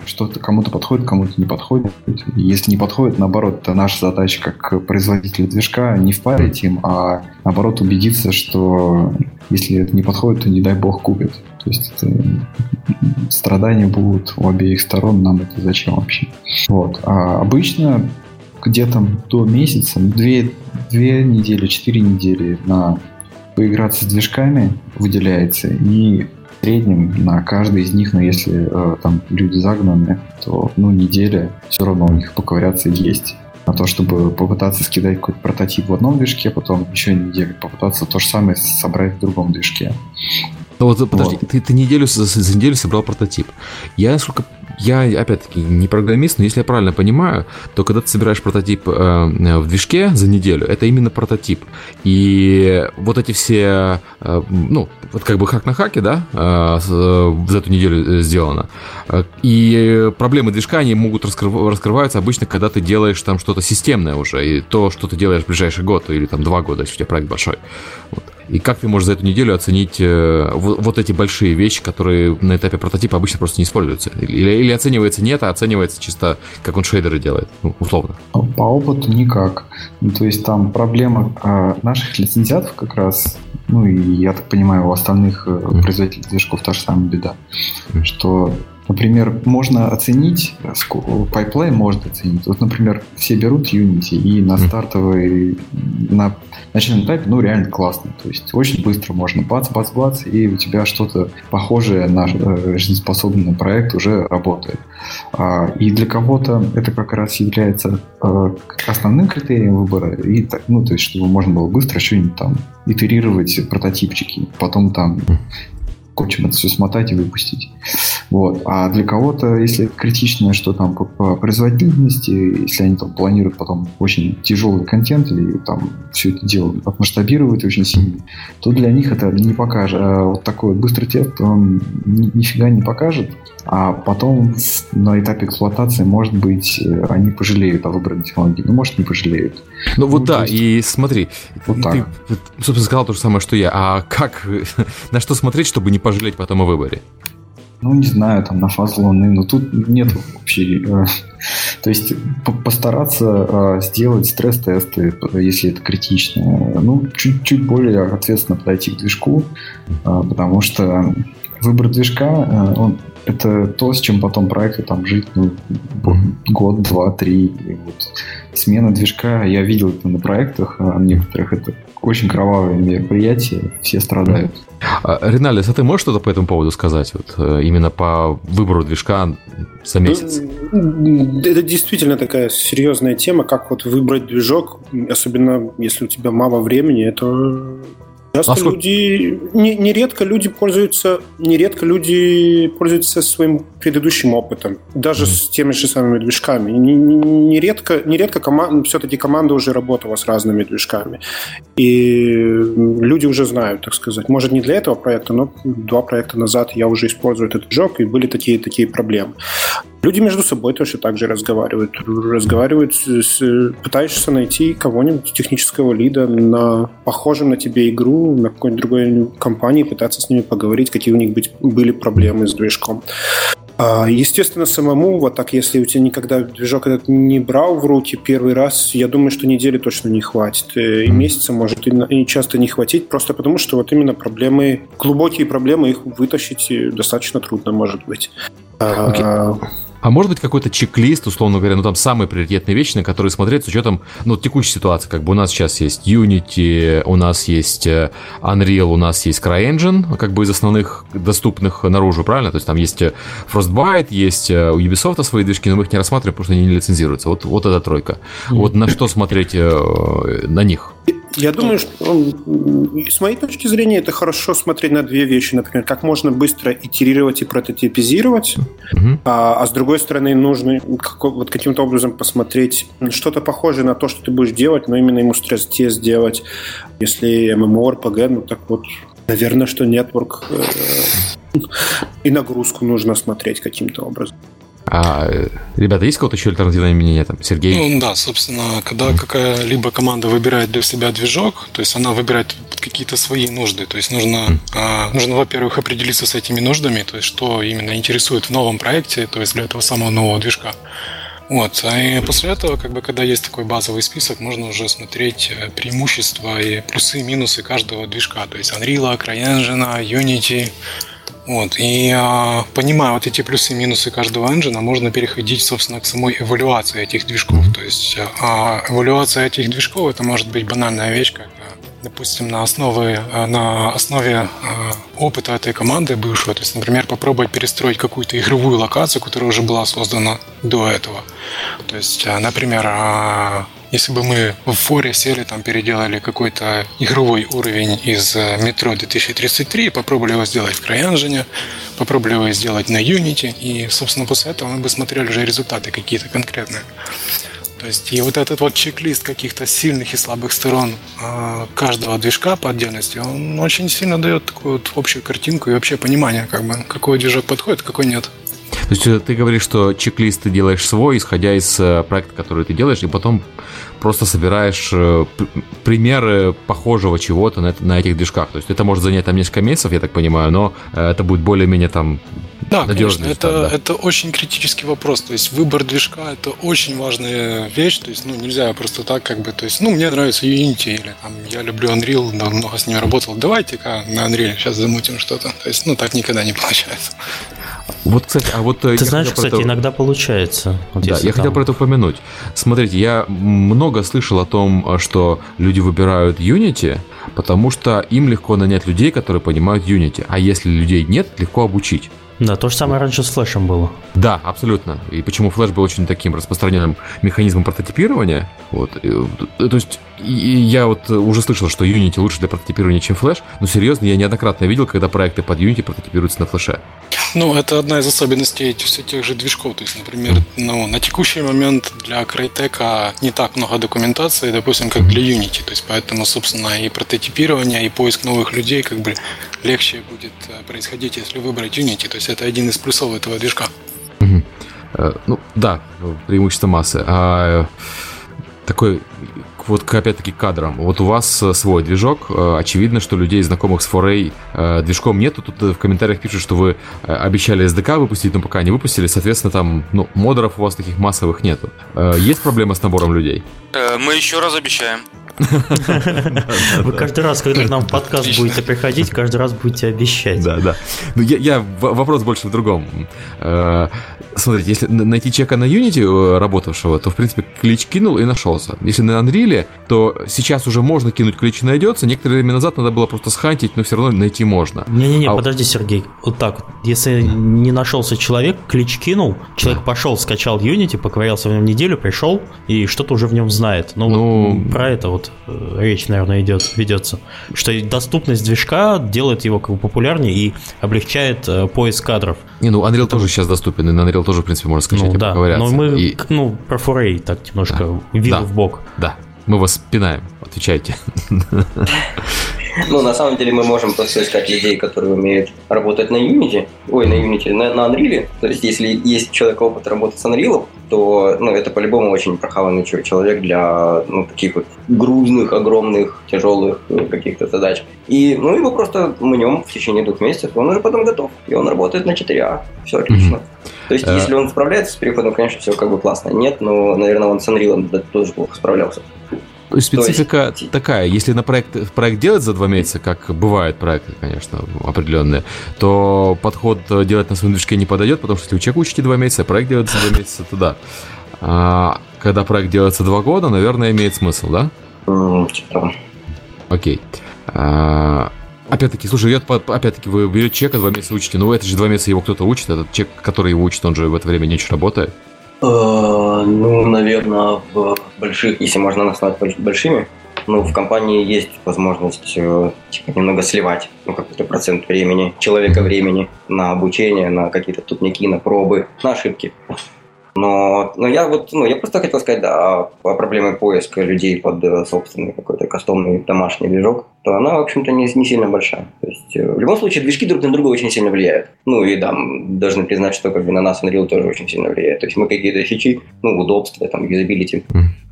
что-то кому-то подходит, кому-то не подходит. Если не подходит, наоборот, это наша задача как производителя движка не впарить им, а наоборот убедиться, что если это не подходит, то не дай бог купит. То есть это страдания будут у обеих сторон, нам это зачем вообще? Вот. А обычно где-то до месяца, две, две недели, четыре недели на поиграться с движками выделяется, и среднем на каждый из них, но если э, там люди загнаны, то ну неделя все равно у них поковыряться есть на то, чтобы попытаться скидать какой-то прототип в одном движке, потом еще неделю попытаться то же самое собрать в другом движке. Ну вот, подожди, вот. Ты, ты неделю за, за неделю собрал прототип. Я, насколько я, опять-таки, не программист, но если я правильно понимаю, то когда ты собираешь прототип э, в движке за неделю, это именно прототип. И вот эти все, э, ну, вот как бы хак на хаке, да, э, за эту неделю сделано. И проблемы движка, они могут раскрыв, раскрываться обычно, когда ты делаешь там что-то системное уже, и то, что ты делаешь в ближайший год или там два года, если у тебя проект большой. Вот. И как ты можешь за эту неделю оценить э, вот, эти большие вещи, которые на этапе прототипа обычно просто не используются? Или, или оценивается нет, а оценивается чисто, как он шейдеры делает, ну, условно? По опыту никак. Ну, то есть там проблема э, наших лицензиатов как раз, ну и я так понимаю, у остальных э, производителей движков та же самая беда, что Например, можно оценить, пайплайн может оценить. Вот, например, все берут Unity и на стартовой, на начальном этапе, ну, реально классно. То есть очень быстро можно бац-бац-бац, и у тебя что-то похожее на э, жизнеспособный проект уже работает. А, и для кого-то это как раз является э, основным критерием выбора, и, ну, то есть, чтобы можно было быстро что-нибудь там итерировать прототипчики, потом там скотчем это все смотать и выпустить. Вот. А для кого-то, если критичное, что там по, по производительности, если они там планируют потом очень тяжелый контент или там все это дело масштабировать очень сильно, то для них это не покажет. А вот такой быстрый тест, он ни, нифига не покажет, а потом на этапе эксплуатации, может быть, они пожалеют о выбранной технологии, ну, может, не пожалеют. Ну, вот ну, да, есть... и смотри, вот ты, ты, собственно, сказал то же самое, что я, а как, на что смотреть, чтобы не пожалеть потом о выборе? Ну, не знаю, там на фазу Луны, но тут нет вообще э, То есть постараться сделать стресс-тесты, если это критично. Ну, чуть-чуть более ответственно подойти к движку, потому что выбор движка, он это то, с чем потом проекты там жить ну, год, два, три. И вот смена движка, я видел это на проектах, а некоторых это очень кровавое мероприятие, все страдают. А, Риналис, а ты можешь что-то по этому поводу сказать? Вот, э, именно по выбору движка за месяц? Это действительно такая серьезная тема, как вот выбрать движок, особенно если у тебя мало времени, это Часто а люди не, нередко люди пользуются нередко люди пользуются своим предыдущим опытом, даже mm-hmm. с теми же самыми движками. Нередко, нередко команд, все-таки команда уже работала с разными движками. И люди уже знают, так сказать. Может, не для этого проекта, но два проекта назад я уже использую этот движок, и были такие, такие проблемы. Люди между собой точно так же разговаривают. Разговаривают, с, пытаешься найти кого-нибудь технического лида на похожем на тебе игру, на какой-нибудь другой компании, пытаться с ними поговорить, какие у них быть, были проблемы с движком. А, естественно, самому, вот так, если у тебя никогда движок этот не брал в руки первый раз, я думаю, что недели точно не хватит. Э, и месяца может и часто не хватить, просто потому что вот именно проблемы, глубокие проблемы, их вытащить достаточно трудно может быть. Okay. А, может быть какой-то чек-лист, условно говоря, ну там самые приоритетные вещи, на которые смотреть с учетом ну, текущей ситуации. Как бы у нас сейчас есть Unity, у нас есть э, Unreal, у нас есть CryEngine, как бы из основных доступных наружу, правильно? То есть там есть э, Frostbite, есть э, у Ubisoft свои движки, но мы их не рассматриваем, потому что они не лицензируются. Вот, вот эта тройка. Вот на что смотреть на них? Я думаю, что с моей точки зрения это хорошо смотреть на две вещи. Например, как можно быстро итерировать и прототипизировать, uh-huh. а, а с другой стороны нужно как, вот каким-то образом посмотреть что-то похожее на то, что ты будешь делать, но именно ему стресс-тест сделать. Если MMORPG, ну так вот, наверное, что Network э, и нагрузку нужно смотреть каким-то образом. А, ребята, есть какое-то еще альтернативное мнение? Там, Сергей? Ну да, собственно, когда какая-либо команда выбирает для себя движок, то есть она выбирает какие-то свои нужды. То есть нужно, mm. а, нужно во-первых, определиться с этими нуждами, то есть что именно интересует в новом проекте, то есть для этого самого нового движка. Вот, а и после этого, как бы, когда есть такой базовый список, можно уже смотреть э, преимущества и плюсы и минусы каждого движка. То есть Unreal, CryEngine, Unity, вот, и а, понимая вот эти плюсы и минусы каждого engine, можно переходить, собственно, к самой эвалюации этих движков. То есть эвалюация этих движков это может быть банальная вещь, как допустим, на основе, на основе опыта этой команды бывшего, то есть, например, попробовать перестроить какую-то игровую локацию, которая уже была создана до этого. То есть, например, если бы мы в форе сели, там переделали какой-то игровой уровень из э, метро 2033 и попробовали его сделать в CryEngine, попробовали его сделать на Unity, и, собственно, после этого мы бы смотрели уже результаты какие-то конкретные. То есть и вот этот вот чек-лист каких-то сильных и слабых сторон э, каждого движка по отдельности, он очень сильно дает такую вот общую картинку и вообще понимание, как бы, какой движок подходит, какой нет. То есть э, ты говоришь, что чек-лист ты делаешь свой, исходя из э, проекта, который ты делаешь, и потом просто собираешь э, примеры похожего чего-то на, на этих движках. То есть это может занять там несколько месяцев, я так понимаю, но это будет более-менее там да, конечно, это, да. это очень критический вопрос. То есть выбор движка это очень важная вещь. То есть, ну, нельзя просто так, как бы, то есть, ну, мне нравится Unity или там я люблю Unreal, много с ним работал. Давайте-ка на Unreal сейчас замутим что-то. То есть, ну, так никогда не получается. Вот, кстати, а вот... Э, Ты знаешь, кстати, это... иногда получается. Вот да, я там... хотел про это упомянуть. Смотрите, я много слышал о том, что люди выбирают Unity, потому что им легко нанять людей, которые понимают Unity. А если людей нет, легко обучить. Да, то же самое раньше с флешем было. Да, абсолютно. И почему флеш был очень таким распространенным механизмом прототипирования. Вот. Э, то есть я вот уже слышал, что Unity лучше для прототипирования, чем флеш. Но серьезно, я неоднократно видел, когда проекты под Unity прототипируются на флеше. Ну, это одна из особенностей все тех же движков. То есть, например, ну, на текущий момент для Crytek не так много документации, допустим, как для Unity. То есть, поэтому, собственно, и прототипирование, и поиск новых людей как бы легче будет э, происходить, если выбрать Unity. То есть, это один из плюсов этого движка. Угу. Ну, да, преимущество массы. А такой вот опять-таки кадрам. Вот у вас э, свой движок. Э, очевидно, что людей, знакомых с Foray, э, движком нету. Тут в комментариях пишут, что вы обещали SDK выпустить, но пока не выпустили. Соответственно, там ну, модеров у вас таких массовых нету. Есть проблема с набором людей? Мы еще раз обещаем. Вы каждый раз, когда к нам в подкаст будете приходить, каждый раз будете обещать. Да, да. Ну, я, я вопрос больше в другом. Смотрите, если найти чека на Unity э, работавшего, то, в принципе, клич кинул и нашелся. Если на Unreal, то сейчас уже можно кинуть клич и найдется. Некоторое время назад надо было просто схантить, но все равно найти можно. Не-не-не, а... подожди, Сергей. Вот так вот. Если не нашелся человек, клич кинул, человек да. пошел, скачал Unity, поковырялся в нем неделю, пришел и что-то уже в нем знает. Ну, ну... Вот про это вот Э, речь, наверное, идет, ведется. Что доступность движка делает его как бы популярнее и облегчает э, поиск кадров. Не, ну Unreal тоже сейчас доступен, и на Unreal тоже, в принципе, можно скачать ну, да, но мы, и... ну, про Foray так немножко да. вилы да. в бок. Да, мы вас пинаем, отвечайте. Ну, на самом деле мы можем просто искать людей, которые умеют работать на Unity, ой, на Unity, на, на Unreal. То есть, если есть человек опыт работать с Unreal, то ну, это по-любому очень прохаванный человек для ну, таких вот грузных, огромных, тяжелых э, каких-то задач. И ну, его просто мнем в течение двух месяцев, он уже потом готов, и он работает на 4А. Все отлично. То есть, если он справляется с переходом, конечно, все как бы классно. Нет, но, наверное, он с Unreal тоже плохо справлялся. То есть специфика такая, если на проект, проект делать за два месяца, как бывают проекты, конечно, определенные, то подход делать на своем движке не подойдет, потому что если вы человека учите два месяца, а проект делается за два месяца, то да. А, когда проект делается два года, наверное, имеет смысл, да? Типа. Окей. А, опять-таки, слушай, опять-таки, вы берете человека, два месяца учите, ну это же два месяца его кто-то учит, этот человек, который его учит, он же в это время не работает. Э, ну, наверное, в больших, если можно назвать большими, ну, в компании есть возможность э, типа, немного сливать ну, какой-то процент времени, человека времени на обучение, на какие-то тупники, на пробы, на ошибки. Но, но я вот, ну, я просто хотел сказать, да, о, проблеме поиска людей под э, собственный какой-то кастомный домашний движок, то она, в общем-то, не, не сильно большая. То есть, э, в любом случае, движки друг на друга очень сильно влияют. Ну, и да, должны признать, что как бы на нас Unreal тоже очень сильно влияет. То есть, мы какие-то фичи, ну, удобства, там, юзабилити,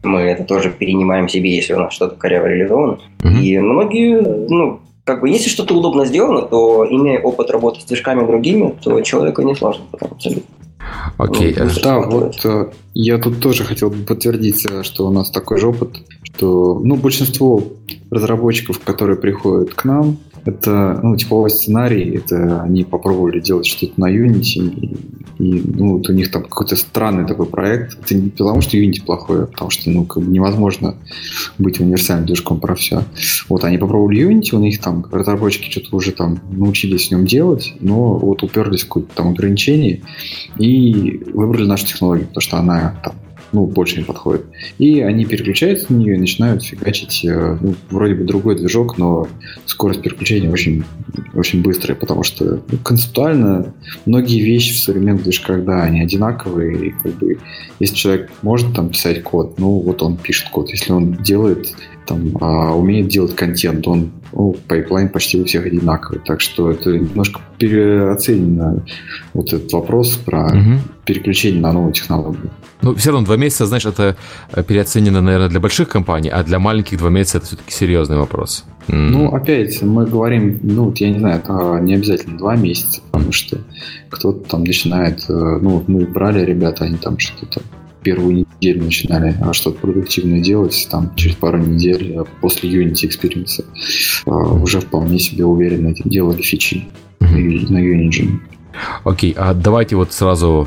мы это тоже перенимаем себе, если у нас что-то коряво реализовано. Mm-hmm. И многие, ну, как бы, если что-то удобно сделано, то, имея опыт работы с движками другими, то человеку не сложно потом абсолютно. Окей. Okay. Да, вот э, я тут тоже хотел бы подтвердить, э, что у нас такой же опыт, что ну, большинство разработчиков, которые приходят к нам, это ну, типовой сценарий, это они попробовали делать что-то на Unity, и, и ну, вот у них там какой-то странный такой проект. Это не потому, что Unity плохой, а потому что ну, как бы невозможно быть универсальным движком про все. Вот они попробовали Unity, у них там разработчики что-то уже там научились в нем делать, но вот уперлись в какое-то там ограничение и выбрали нашу технологию, потому что она там ну, больше не подходит. И они переключаются на нее и начинают фигачить, э, ну, вроде бы другой движок, но скорость переключения очень, очень быстрая, потому что ну, концептуально многие вещи в современных движках, да, они одинаковые, и как бы если человек может там писать код, ну, вот он пишет код. Если он делает там, а, умеет делать контент, он ну, пайплайн почти у всех одинаковый. Так что это немножко переоценено вот этот вопрос про угу. переключение на новую технологию. Ну, все равно два месяца, знаешь, это переоценено, наверное, для больших компаний, а для маленьких два месяца это все-таки серьезный вопрос. Ну, опять, мы говорим, ну, вот я не знаю, это не обязательно два месяца, потому что кто-то там начинает, э, ну, мы брали ребята, они там что-то первую неделю начинали а, что-то продуктивное делать, там через пару недель а, после Unity Experience а, уже вполне себе уверенно делали фичи mm-hmm. на Unity. Окей, а давайте вот сразу,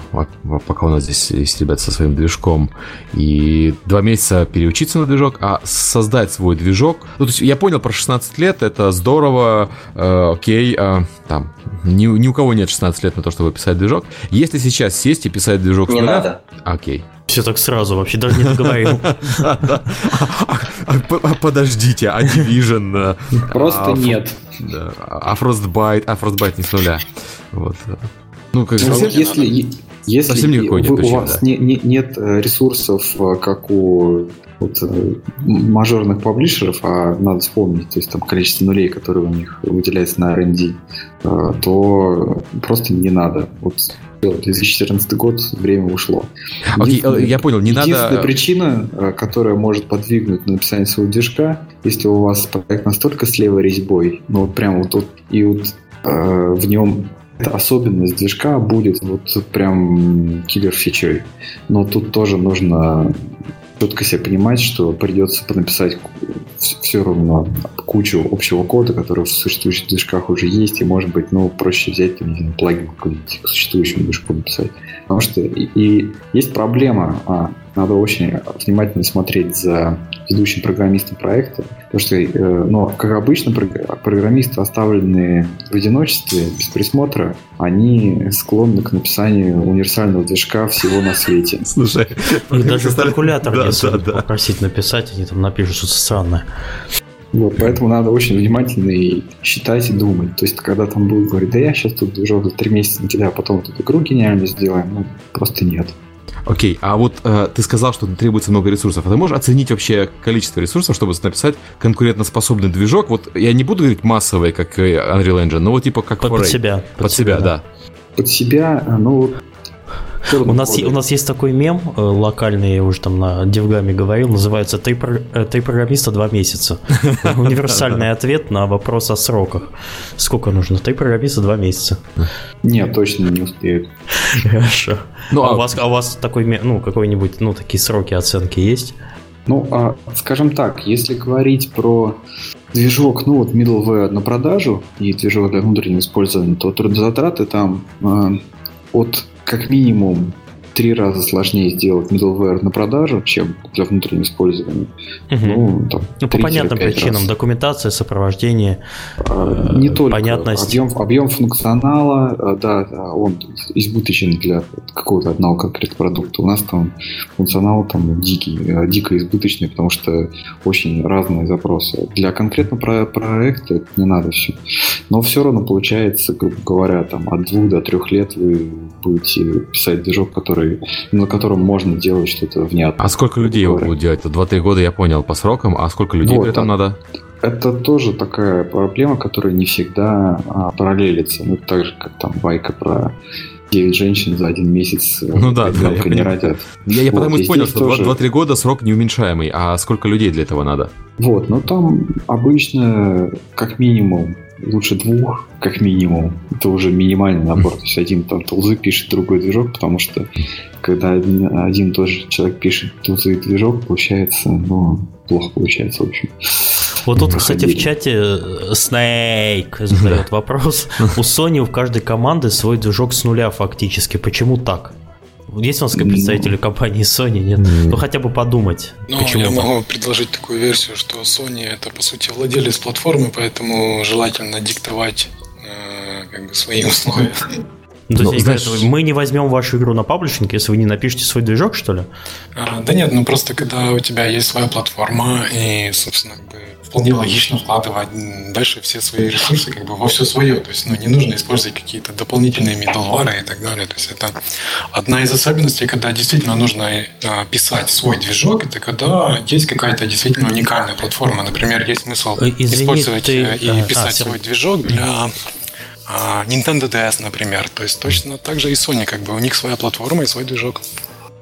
пока у нас здесь есть ребята со своим движком, и два месяца переучиться на движок, а создать свой движок. Ну, то есть я понял про 16 лет, это здорово, э, окей, э, там, ни, ни у кого нет 16 лет на то, чтобы писать движок. Если сейчас сесть и писать движок Не нуля... надо. Окей. Все так сразу, вообще даже не договорил. Подождите, а Division... Просто а, нет. А Frostbite, а Frostbite не с нуля. Вот. Ну, как ну, если, Если Совсем никакой нет, у вас да. не, не, нет э, ресурсов, э, как у вот, э, мажорных паблишеров, а надо вспомнить, то есть там количество нулей, которые у них выделяется на R&D, то просто не надо. Вот 2014 год, время ушло. Окей, okay, я понял, не единственная надо... причина, которая может подвигнуть на написание своего движка, если у вас проект настолько с левой резьбой, ну вот прям вот, вот и вот э, в нем эта особенность движка будет вот прям киллер фичой. Но тут тоже нужно четко себе понимать, что придется написать все равно кучу общего кода, который в существующих движках уже есть, и может быть, ну, проще взять там, не знаю, плагин какой-нибудь к существующему движку написать. Потому что и, и есть проблема, а, надо очень внимательно смотреть за ведущим программистом проекта, потому что, э, ну, как обычно, программисты, оставленные в одиночестве, без присмотра, они склонны к написанию универсального движка всего на свете. Слушай, их даже калькулятор да, да. попросить написать, они там напишут что-то странное. Вот, поэтому надо очень внимательно и считать и думать. То есть, когда там будут говорить, да я сейчас тут движок за три месяца накидаю, а потом тут игру гениально сделаем, ну, просто нет. Окей, а вот э, ты сказал, что требуется много ресурсов. А ты можешь оценить вообще количество ресурсов, чтобы написать конкурентоспособный движок? Вот я не буду говорить массовый, как Unreal Engine, но вот типа как Под, под себя. Под, под себя, себя, да. Под себя, ну, у нас, у нас есть такой мем э, локальный, я уже там на Девгаме говорил, называется «Три, э, три программиста, два месяца». Универсальный ответ на вопрос о сроках. Сколько нужно? Три программиста, два месяца. Нет, точно не успеют. Хорошо. Ну, а, а, у вас, а у вас такой, ну, какой-нибудь, ну, такие сроки оценки есть? Ну, а, скажем так, если говорить про движок, ну вот middleware на продажу и движок для внутреннего использования, то трудозатраты там э, от как минимум три раза сложнее сделать middleware на продажу, чем для внутреннего использования. Угу. Ну, там, ну, по понятным причинам. Раз. Документация, сопровождение, а, не только понятность. Объем, объем функционала, а, да, он избыточен для какого-то одного конкретного продукта. У нас там функционал там дикий, а, дико избыточный, потому что очень разные запросы. Для конкретного про проекта это не надо все. Но все равно получается, грубо говоря, там от двух до трех лет вы будете писать движок, который который, на котором можно делать что-то внятное. А сколько людей его будут делать? 2-3 года я понял по срокам, а сколько людей вот, при этом а, надо? Это тоже такая проблема, которая не всегда а, параллелится. Ну, так же, как там байка про 9 женщин за один месяц э, ну, да, да, я не родят. Я, я вот, потому и понял, что тоже... 2-3 года срок неуменьшаемый, а сколько людей для этого надо? Вот, ну там обычно как минимум лучше двух, как минимум. Это уже минимальный набор. То есть один там тулзы пишет, другой движок, потому что когда один, один тоже человек пишет тулзы и движок, получается, ну, плохо получается, в общем. Вот тут, кстати, в чате э, Snake задает вопрос. У Sony в каждой команды свой движок с нуля фактически. Почему так? Есть у нас представители ну, компании Sony, нет? нет? Ну хотя бы подумать. Ну, почему я могу предложить такую версию, что Sony это по сути владелец платформы, поэтому желательно диктовать э, как бы свои условия. Ну, то ну, есть, знаешь... мы не возьмем вашу игру на паблишинг, если вы не напишете свой движок, что ли? А, да нет, ну просто когда у тебя есть своя платформа, и, собственно, как бы вполне логично вкладывать дальше все свои ресурсы как бы во все свое. То есть ну, не нужно использовать какие-то дополнительные middleware и так далее. То есть это одна из особенностей, когда действительно нужно э, писать свой движок, это когда есть какая-то действительно уникальная платформа. Например, есть смысл Извини, использовать ты... Э, и а, писать а, свой движок для а, Nintendo DS, например. То есть точно так же и Sony, как бы у них своя платформа и свой движок.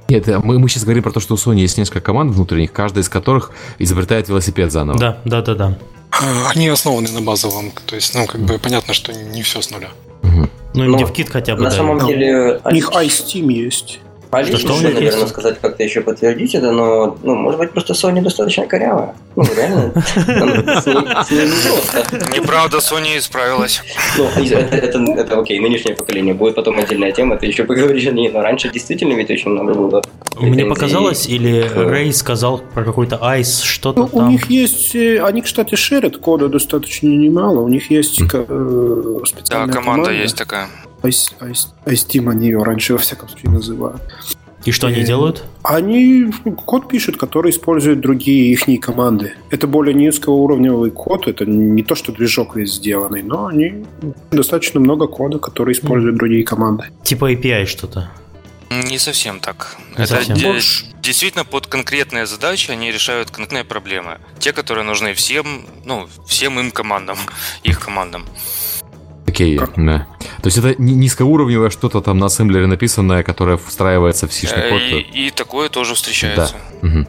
Нет, мы, мы сейчас говорим про то, что у Sony есть несколько команд внутренних, каждая из которых изобретает велосипед заново. Да, да, да, да. А, они основаны на базовом, то есть, ну, как бы понятно, что не все с нуля. Угу. Ну, или DevKit хотя бы. На да. самом деле... У них iSteam есть. Полиция, что, что наверное, есть? сказать, как-то еще подтвердить это, но, ну, может быть, просто Sony достаточно корявая. Ну, реально. Неправда, Sony исправилась. Ну, это окей, нынешнее поколение. Будет потом отдельная тема, ты еще поговоришь о ней, но раньше действительно ведь очень много было. Мне показалось, или Рэй сказал про какой-то айс, что-то ну, там? У них есть, э, они, кстати, шерят кода достаточно немало, у них есть э, специальная Да, команда есть такая. iSteam они ее раньше, во всяком случае, называют. И что они делают? Они код пишут, который используют другие их команды. Это более низкоуровневый код, это не то, что движок весь сделанный, но они достаточно много кода, который используют другие команды. Типа API что-то? Не совсем так. Не Это совсем. Де- действительно под конкретные задачи они решают конкретные проблемы. Те, которые нужны всем, ну, всем им командам, их командам. Окей, okay, да. То есть это низкоуровневое что-то там на ассемблере написанное, которое встраивается в сишный э, код? И, и такое тоже встречается. Да. Угу.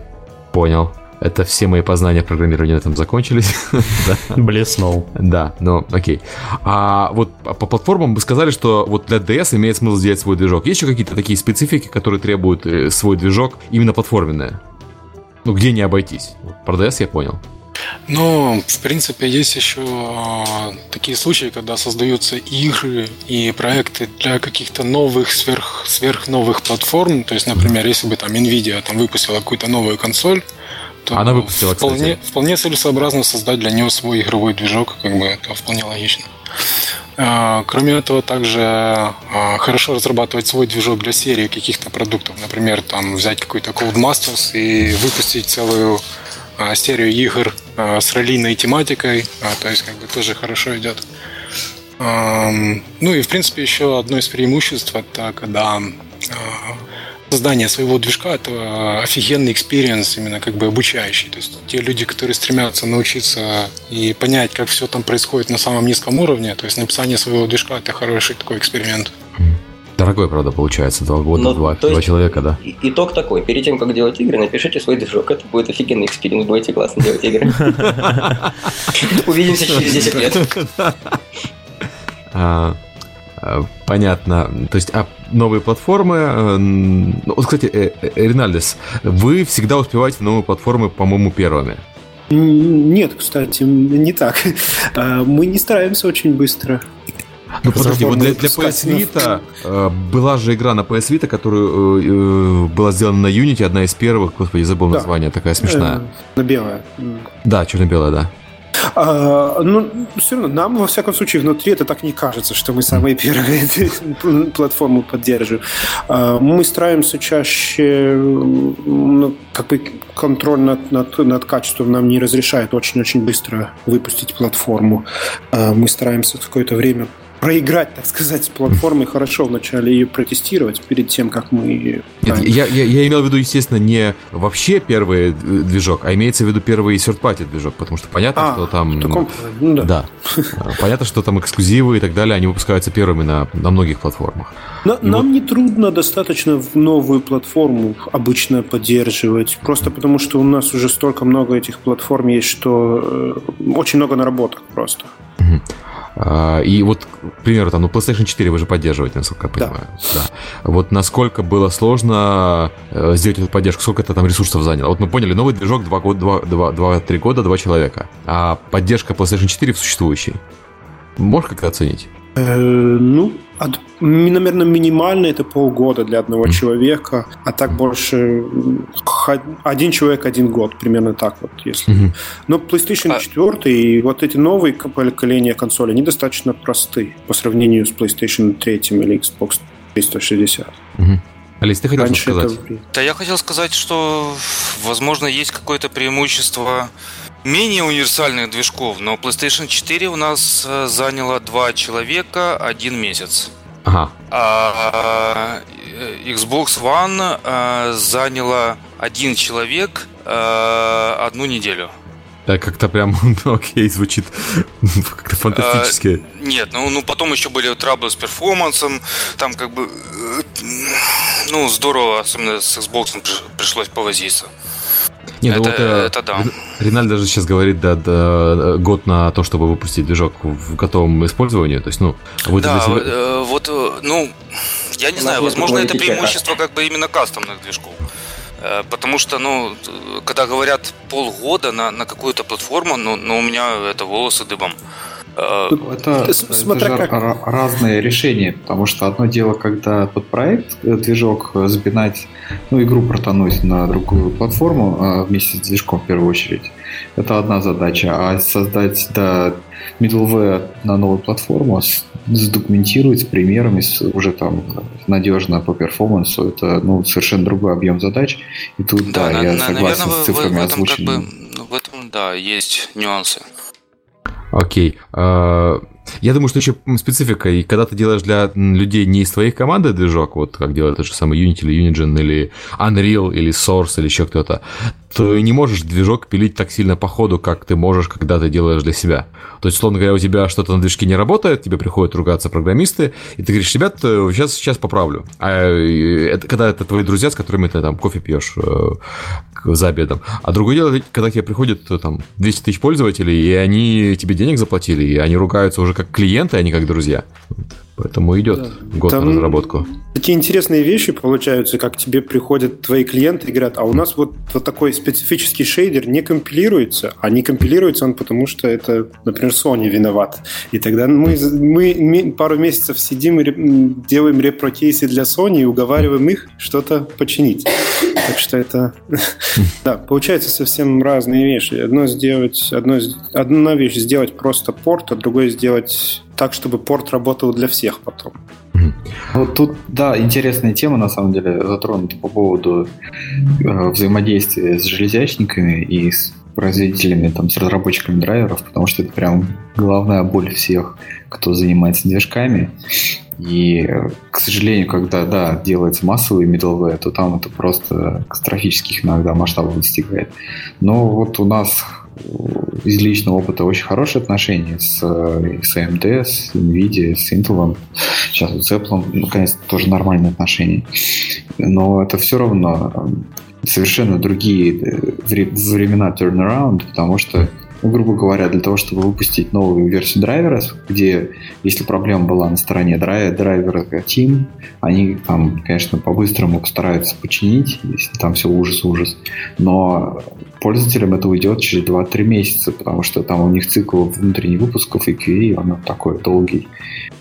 Понял. Это все мои познания программирования на этом закончились. Блеснул. Да, ну окей. А вот по платформам вы сказали, что вот для DS имеет смысл сделать свой движок. Есть еще какие-то такие специфики, которые требуют э, свой движок именно платформенные? Ну, где не обойтись? Про DS я понял. Ну, в принципе, есть еще а, такие случаи, когда создаются игры и проекты для каких-то новых, сверх, сверхновых платформ. То есть, например, если бы там Nvidia там выпустила какую-то новую консоль, то Она выпустила, вполне, кстати. вполне целесообразно создать для нее свой игровой движок, как бы это вполне логично. А, кроме этого, также а, хорошо разрабатывать свой движок для серии каких-то продуктов. Например, там взять какой-то Codemasters и выпустить целую серию игр с раллийной тематикой. То есть, как бы тоже хорошо идет. Ну и, в принципе, еще одно из преимуществ это когда создание своего движка это офигенный experience, именно как бы обучающий. То есть те люди, которые стремятся научиться и понять, как все там происходит на самом низком уровне, то есть написание своего движка это хороший такой эксперимент. Дорогой, правда, получается, два года, Но, ну, два, два человека, да. Итог такой, перед тем, как делать игры, напишите свой движок, это будет офигенный experience, будете классно делать игры. Увидимся через 10 лет. А, а, понятно. То есть, а новые платформы. Э, ну, вот, кстати, э, э, Ринальдес, вы всегда успеваете в новые платформы, по-моему, первыми. Нет, кстати, не так. А, мы не стараемся очень быстро. Ну подожди, вот для, для PS Vita э, была же игра на PS Vita, которая э, была сделана на Unity, одна из первых, господи, забыл да. название, такая смешная. Э, на белая. Да, черно-белая, да. А, ну, все равно, нам, во всяком случае, внутри это так не кажется, что мы самые первые платформу поддерживаем. А, мы стараемся чаще, ну, как бы контроль над, над, над качеством нам не разрешает очень-очень быстро выпустить платформу. А, мы стараемся какое-то время проиграть, так сказать, с платформой хорошо вначале ее протестировать перед тем, как мы... Нет, я, я, я имел в виду, естественно, не вообще первый движок, а имеется в виду первый third движок, потому что понятно, а, что там... Таком... Ну, да. да. Понятно, что там эксклюзивы и так далее, они выпускаются первыми на, на многих платформах. На, нам вот... не трудно достаточно в новую платформу обычно поддерживать, просто потому что у нас уже столько много этих платформ есть, что э, очень много наработок просто. Угу. А, и вот, к примеру, там, ну, PlayStation 4 вы же поддерживаете, насколько я понимаю. Да. да. Вот насколько было сложно э, сделать эту поддержку, сколько это там ресурсов заняло. Вот мы поняли, новый движок 2-3 года, 2, 2, года, 2 человека. А поддержка PlayStation 4 в существующей. Можешь как-то оценить? Э, ну, от, наверное, минимально это полгода для одного mm. человека, а так больше один человек один год, примерно так вот, если. Mm-hmm. Но PlayStation 4 а... и вот эти новые поколения консолей, они достаточно просты по сравнению с PlayStation 3 или Xbox 360. Mm-hmm. Алис, ты хотел Раньше сказать? Это... Да, я хотел сказать, что, возможно, есть какое-то преимущество менее универсальных движков, но PlayStation 4 у нас э, заняло два человека один месяц. Ага. А э, Xbox One а, заняла один человек а, одну неделю. Да, как-то прям, ну, окей, звучит как-то фантастически. А, нет, ну, ну потом еще были траблы с перформансом, там как бы, ну, здорово, особенно с Xbox пришлось повозиться. Не, ну это, вот, э, это да. Риналь даже сейчас говорит, да, да, год на то, чтобы выпустить движок в готовом использовании. То есть, ну, вы да, себя... Э, вот, э, ну, я не знаю, возможно, это преимущество как бы именно кастомных движков. Потому что, ну, когда говорят полгода на, на какую-то платформу, ну, ну, у меня это волосы дыбом. Ну, это, Смотря это же как. разные решения, потому что одно дело, когда под проект э, движок э, сбинать, ну, игру протонуть на другую платформу а вместе с движком в первую очередь. Это одна задача. А создать да, middleware на новую платформу, задокументировать с примерами, уже там надежно по перформансу, это ну, совершенно другой объем задач. И тут, да, да я на, согласен наверное, с цифрами озвученными. Как бы, в этом, да, есть нюансы. Окей. А, Я думаю, что еще специфика, и когда ты делаешь для людей не из твоих команды движок, вот как делает тот же самый Unity или Unigine, или Unreal, или Source, или еще кто-то, то не можешь движок пилить так сильно по ходу, как ты можешь, когда ты делаешь для себя. То есть, условно говоря, у тебя что-то на движке не работает, тебе приходят ругаться программисты, и ты говоришь, ребят, сейчас, э, сейчас поправлю. А э, это, когда это твои друзья, с которыми ты там кофе пьешь э, за обедом. А другое дело, когда тебе приходят там 200 тысяч пользователей, и они тебе денег заплатили, и они ругаются уже как клиенты, а не как друзья. Поэтому идет да. год Там на разработку. Такие интересные вещи получаются, как тебе приходят твои клиенты и говорят, а у нас вот, вот такой специфический шейдер не компилируется, а не компилируется он потому, что это, например, Sony виноват. И тогда мы, мы пару месяцев сидим и делаем репрокейсы для Sony и уговариваем их что-то починить. Так что это... Да, получается совсем разные вещи. Одно сделать... Одно, одна вещь сделать просто порт, а другое сделать так, чтобы порт работал для всех потом. Вот тут, да, интересная тема, на самом деле, затронута по поводу э, взаимодействия с железячниками и с производителями, там, с разработчиками драйверов, потому что это прям главная боль всех, кто занимается движками. И, к сожалению, когда, да, делается массовый middleware, то там это просто катастрофических иногда масштабов достигает. Но вот у нас из личного опыта очень хорошие отношения с, с AMD, с NVIDIA, с Intel. Сейчас с Apple, наконец, тоже нормальные отношения. Но это все равно совершенно другие времена turnaround, потому что ну, грубо говоря, для того, чтобы выпустить новую версию драйвера, где, если проблема была на стороне драйвера Team, они там, конечно, по-быстрому постараются починить, если там все ужас-ужас, но пользователям это уйдет через 2-3 месяца, потому что там у них цикл внутренних выпусков и QA, он такой долгий,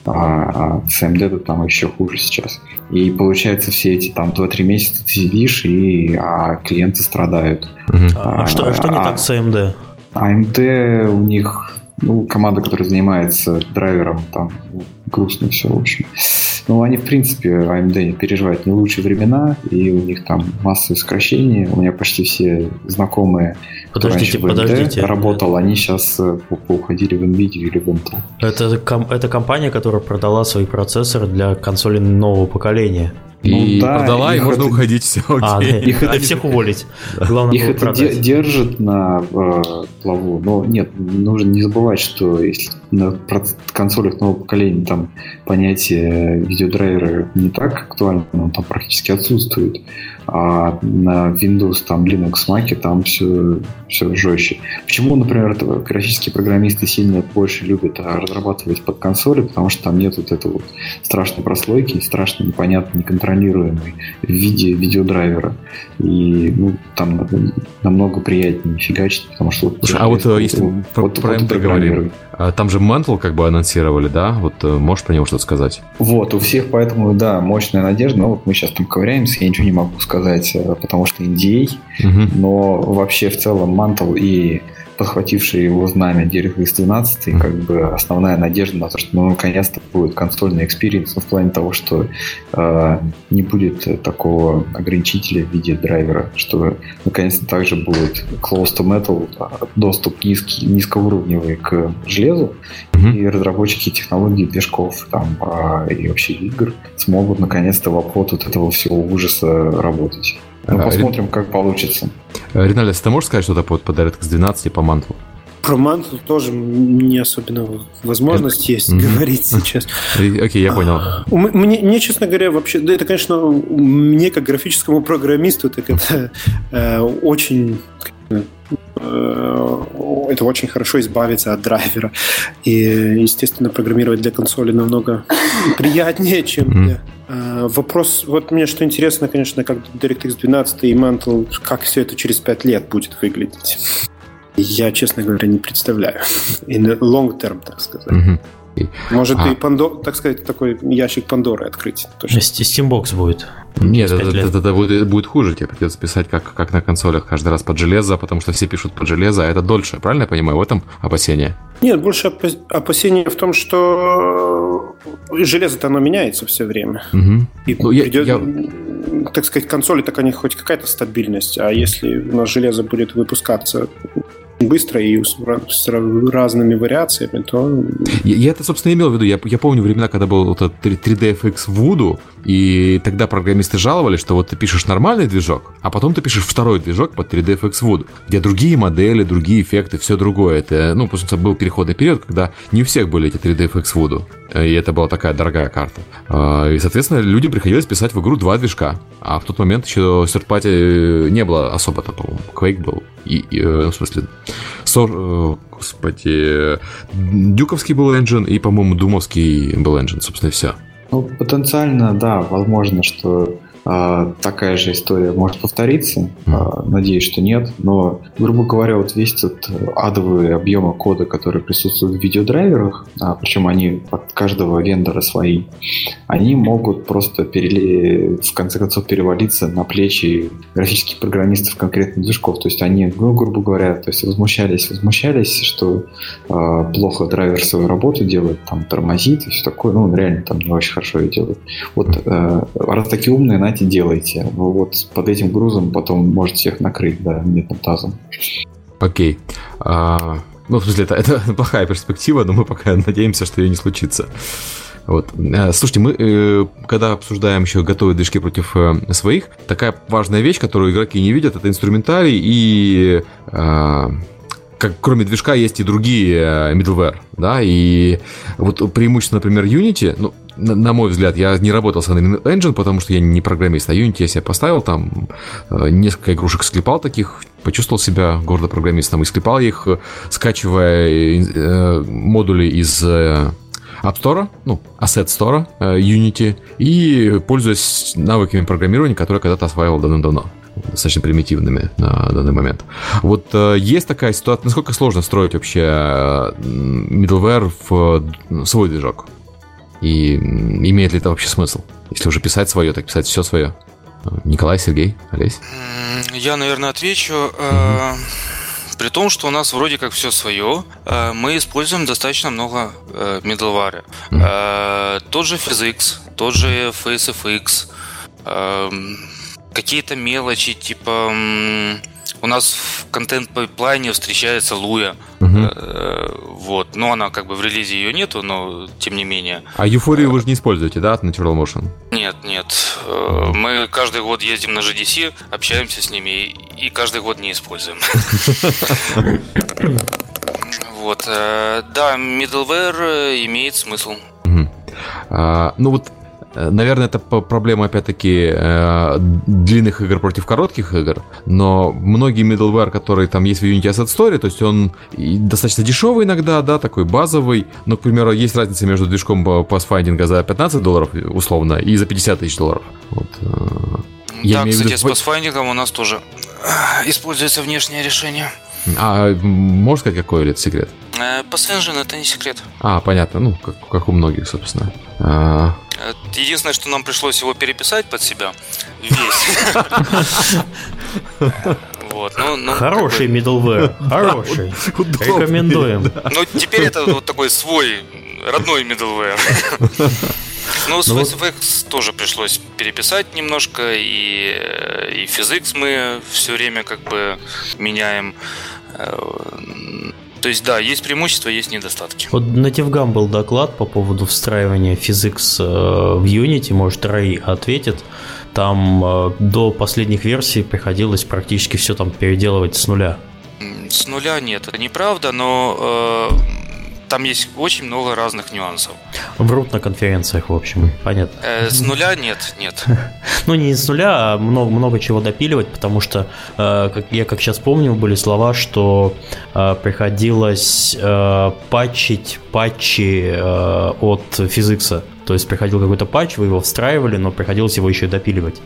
а, а с AMD там еще хуже сейчас. И получается все эти там 2-3 месяца ты сидишь, и, а клиенты страдают. А, а, что, а что не а, так с AMD? AMD у них ну, команда, которая занимается драйвером, там грустно все, в общем. Ну, они, в принципе, AMD переживают не лучшие времена, и у них там масса сокращений. У меня почти все знакомые, подождите, кто раньше в AMD подождите. работал, они сейчас э, уходили в NVIDIA или в Intel. Это, это компания, которая продала свои процессоры для консолей нового поколения. И ну, да, продала, и можно это... уходить, все а, окей. А, их это... всех уволить. Главное их это продать. держит на э, плаву. Но нет, нужно не забывать, что если на консолях нового поколения там понятие видеодрайвера не так актуально, он там практически отсутствует а на Windows, там, Linux, Mac там все, все жестче. Почему, например, графические программисты сильно больше любят а, разрабатывать под консоли, потому что там нет вот этой вот страшной прослойки, страшно непонятно неконтролируемой в виде видеодрайвера. И ну, там намного приятнее фигачить, потому что... Вот, Слушай, а вот э, если вот, про, вот, про вот говорим, а там же Mantle как бы анонсировали, да? Вот э, можешь про него что-то сказать? Вот, у всех поэтому, да, мощная надежда, но вот мы сейчас там ковыряемся, я ничего не могу сказать сказать, э, потому что NDA, угу. но вообще в целом Mantle и подхвативший его знамя DirectX 12, mm-hmm. как бы основная надежда на то, что ну, наконец-то будет консольный experience в плане того, что э, не будет такого ограничителя в виде драйвера, что наконец-то также будет close to metal, доступ низкий, низкоуровневый к железу, mm-hmm. и разработчики технологий движков там, э, и вообще игр смогут наконец-то в обход от этого всего ужаса работать. Ну, посмотрим, как получится. Ринальдес, ты можешь сказать что-то по, по DirectX 12 и по мантлу? Про манту тоже не особенно возможность есть mm-hmm. говорить сейчас. Окей, okay, я понял. Мне, мне, честно говоря, вообще, да, это, конечно, мне как графическому программисту, так это э, очень э, это очень хорошо избавиться от драйвера. И, естественно, программировать для консоли намного приятнее, чем для Э, вопрос, вот мне что интересно, конечно, как DirectX 12 и Mantle, как все это через 5 лет будет выглядеть. Я, честно говоря, не представляю. In long term, так сказать. Mm-hmm. Может, а. и Пандор, так сказать, такой ящик Пандоры открыть. Точно. Steambox будет. Нет, это, это, это будет, будет хуже. Тебе придется писать как, как на консолях каждый раз под железо, потому что все пишут под железо, а это дольше. Правильно я понимаю? В этом опасение? Нет, больше опасение в том, что железо-то оно меняется все время. Угу. И ну, придет, я, я... так сказать, консоли так они хоть какая-то стабильность, а если у нас железо будет выпускаться быстро и с разными вариациями, то... Я, я это, собственно, имел в виду. Я, я помню времена, когда был вот этот 3DFX Voodoo, и тогда программисты жаловались, что вот ты пишешь нормальный движок, а потом ты пишешь второй движок под 3DFX Voodoo, где другие модели, другие эффекты, все другое. Это, ну, просто был переходный период, когда не у всех были эти 3DFX Voodoo, и это была такая дорогая карта. А, и, соответственно, людям приходилось писать в игру два движка, а в тот момент еще third не было особо, по-моему, Quake был, и, и э, ну, в смысле, Сор, э, господи, Дюковский был engine и, по-моему, Думовский был engine, собственно, и все. Ну, потенциально, да, возможно, что такая же история может повториться. А, надеюсь, что нет. Но, грубо говоря, вот весь этот адовый объем кода, который присутствует в видеодрайверах, а, причем они от каждого вендора свои, они могут просто переле... в конце концов перевалиться на плечи графических программистов конкретных движков. То есть они, ну, грубо говоря, то есть возмущались, возмущались, что э, плохо драйвер свою работу делает, там тормозит и все такое. Ну, он реально там не очень хорошо ее делает. Вот э, раз такие умные, знаете, делайте. Вы вот под этим грузом потом можете всех накрыть, да, метным тазом. Окей. А, ну, в смысле, это, это плохая перспектива, но мы пока надеемся, что ее не случится. Вот. А, слушайте, мы э, когда обсуждаем еще готовые движки против э, своих, такая важная вещь, которую игроки не видят, это инструментарий и как кроме движка есть и другие э, middleware, да, и вот преимущество, например, Unity, ну, на, на мой взгляд, я не работал с Unreal Engine, потому что я не программист, а Unity я себе поставил там, э, несколько игрушек склепал таких, почувствовал себя гордо программистом, и склепал их, скачивая э, модули из э, App Store, ну, Asset Store, э, Unity, и пользуясь навыками программирования, которые когда-то осваивал давно-давно достаточно примитивными на данный момент. Вот э, есть такая ситуация, насколько сложно строить вообще э, middleware в э, свой движок? И имеет ли это вообще смысл? Если уже писать свое, так писать все свое. Николай, Сергей, Олесь? Я, наверное, отвечу. Угу. При том, что у нас вроде как все свое, мы используем достаточно много middleware. Mm. Тот же PhysX, тот же FaceFX, эм, какие-то мелочи, типа у нас в контент-пайплайне встречается Луя. Угу. Вот. Но она как бы в релизе ее нету, но тем не менее. А Юфорию вы же не используете, да, от Natural Motion? Нет, нет. Э, мы каждый год ездим на GDC, общаемся с ними и каждый год не используем. Вот. Э, да, middleware имеет смысл. А, ну вот наверное, это проблема, опять-таки, э, длинных игр против коротких игр, но многие middleware, которые там есть в Unity Asset Story, то есть он достаточно дешевый иногда, да, такой базовый, но, к примеру, есть разница между движком Pathfinder за 15 долларов, условно, и за 50 тысяч долларов. Вот. Э, я да, кстати, виду... с Pathfinder у нас тоже используется внешнее решение. А можешь сказать, какой или это секрет? Pathfinder это не секрет. А, понятно, ну, как, как у многих, собственно. А, Единственное, что нам пришлось его переписать под себя весь. Вот, ну, ну, Хороший как middleware, хороший. Рекомендуем. Ну, теперь это вот такой свой, родной middleware. Ну, с ну, тоже пришлось переписать немножко, и, и Physics мы все время как бы меняем. Э, то есть, да, есть преимущества, есть недостатки. Вот на Тевгам был доклад по поводу встраивания Physics э, в Unity, может, Рай ответит. Там э, до последних версий приходилось практически все там переделывать с нуля. С нуля нет, это неправда, но там есть очень много разных нюансов. Врут на конференциях, в общем, понятно. Э, с нуля нет, нет. ну, не с нуля, а много, много чего допиливать, потому что, э, как я как сейчас помню, были слова, что э, приходилось э, патчить патчи э, от физикса. То есть приходил какой-то патч, вы его встраивали, но приходилось его еще и допиливать.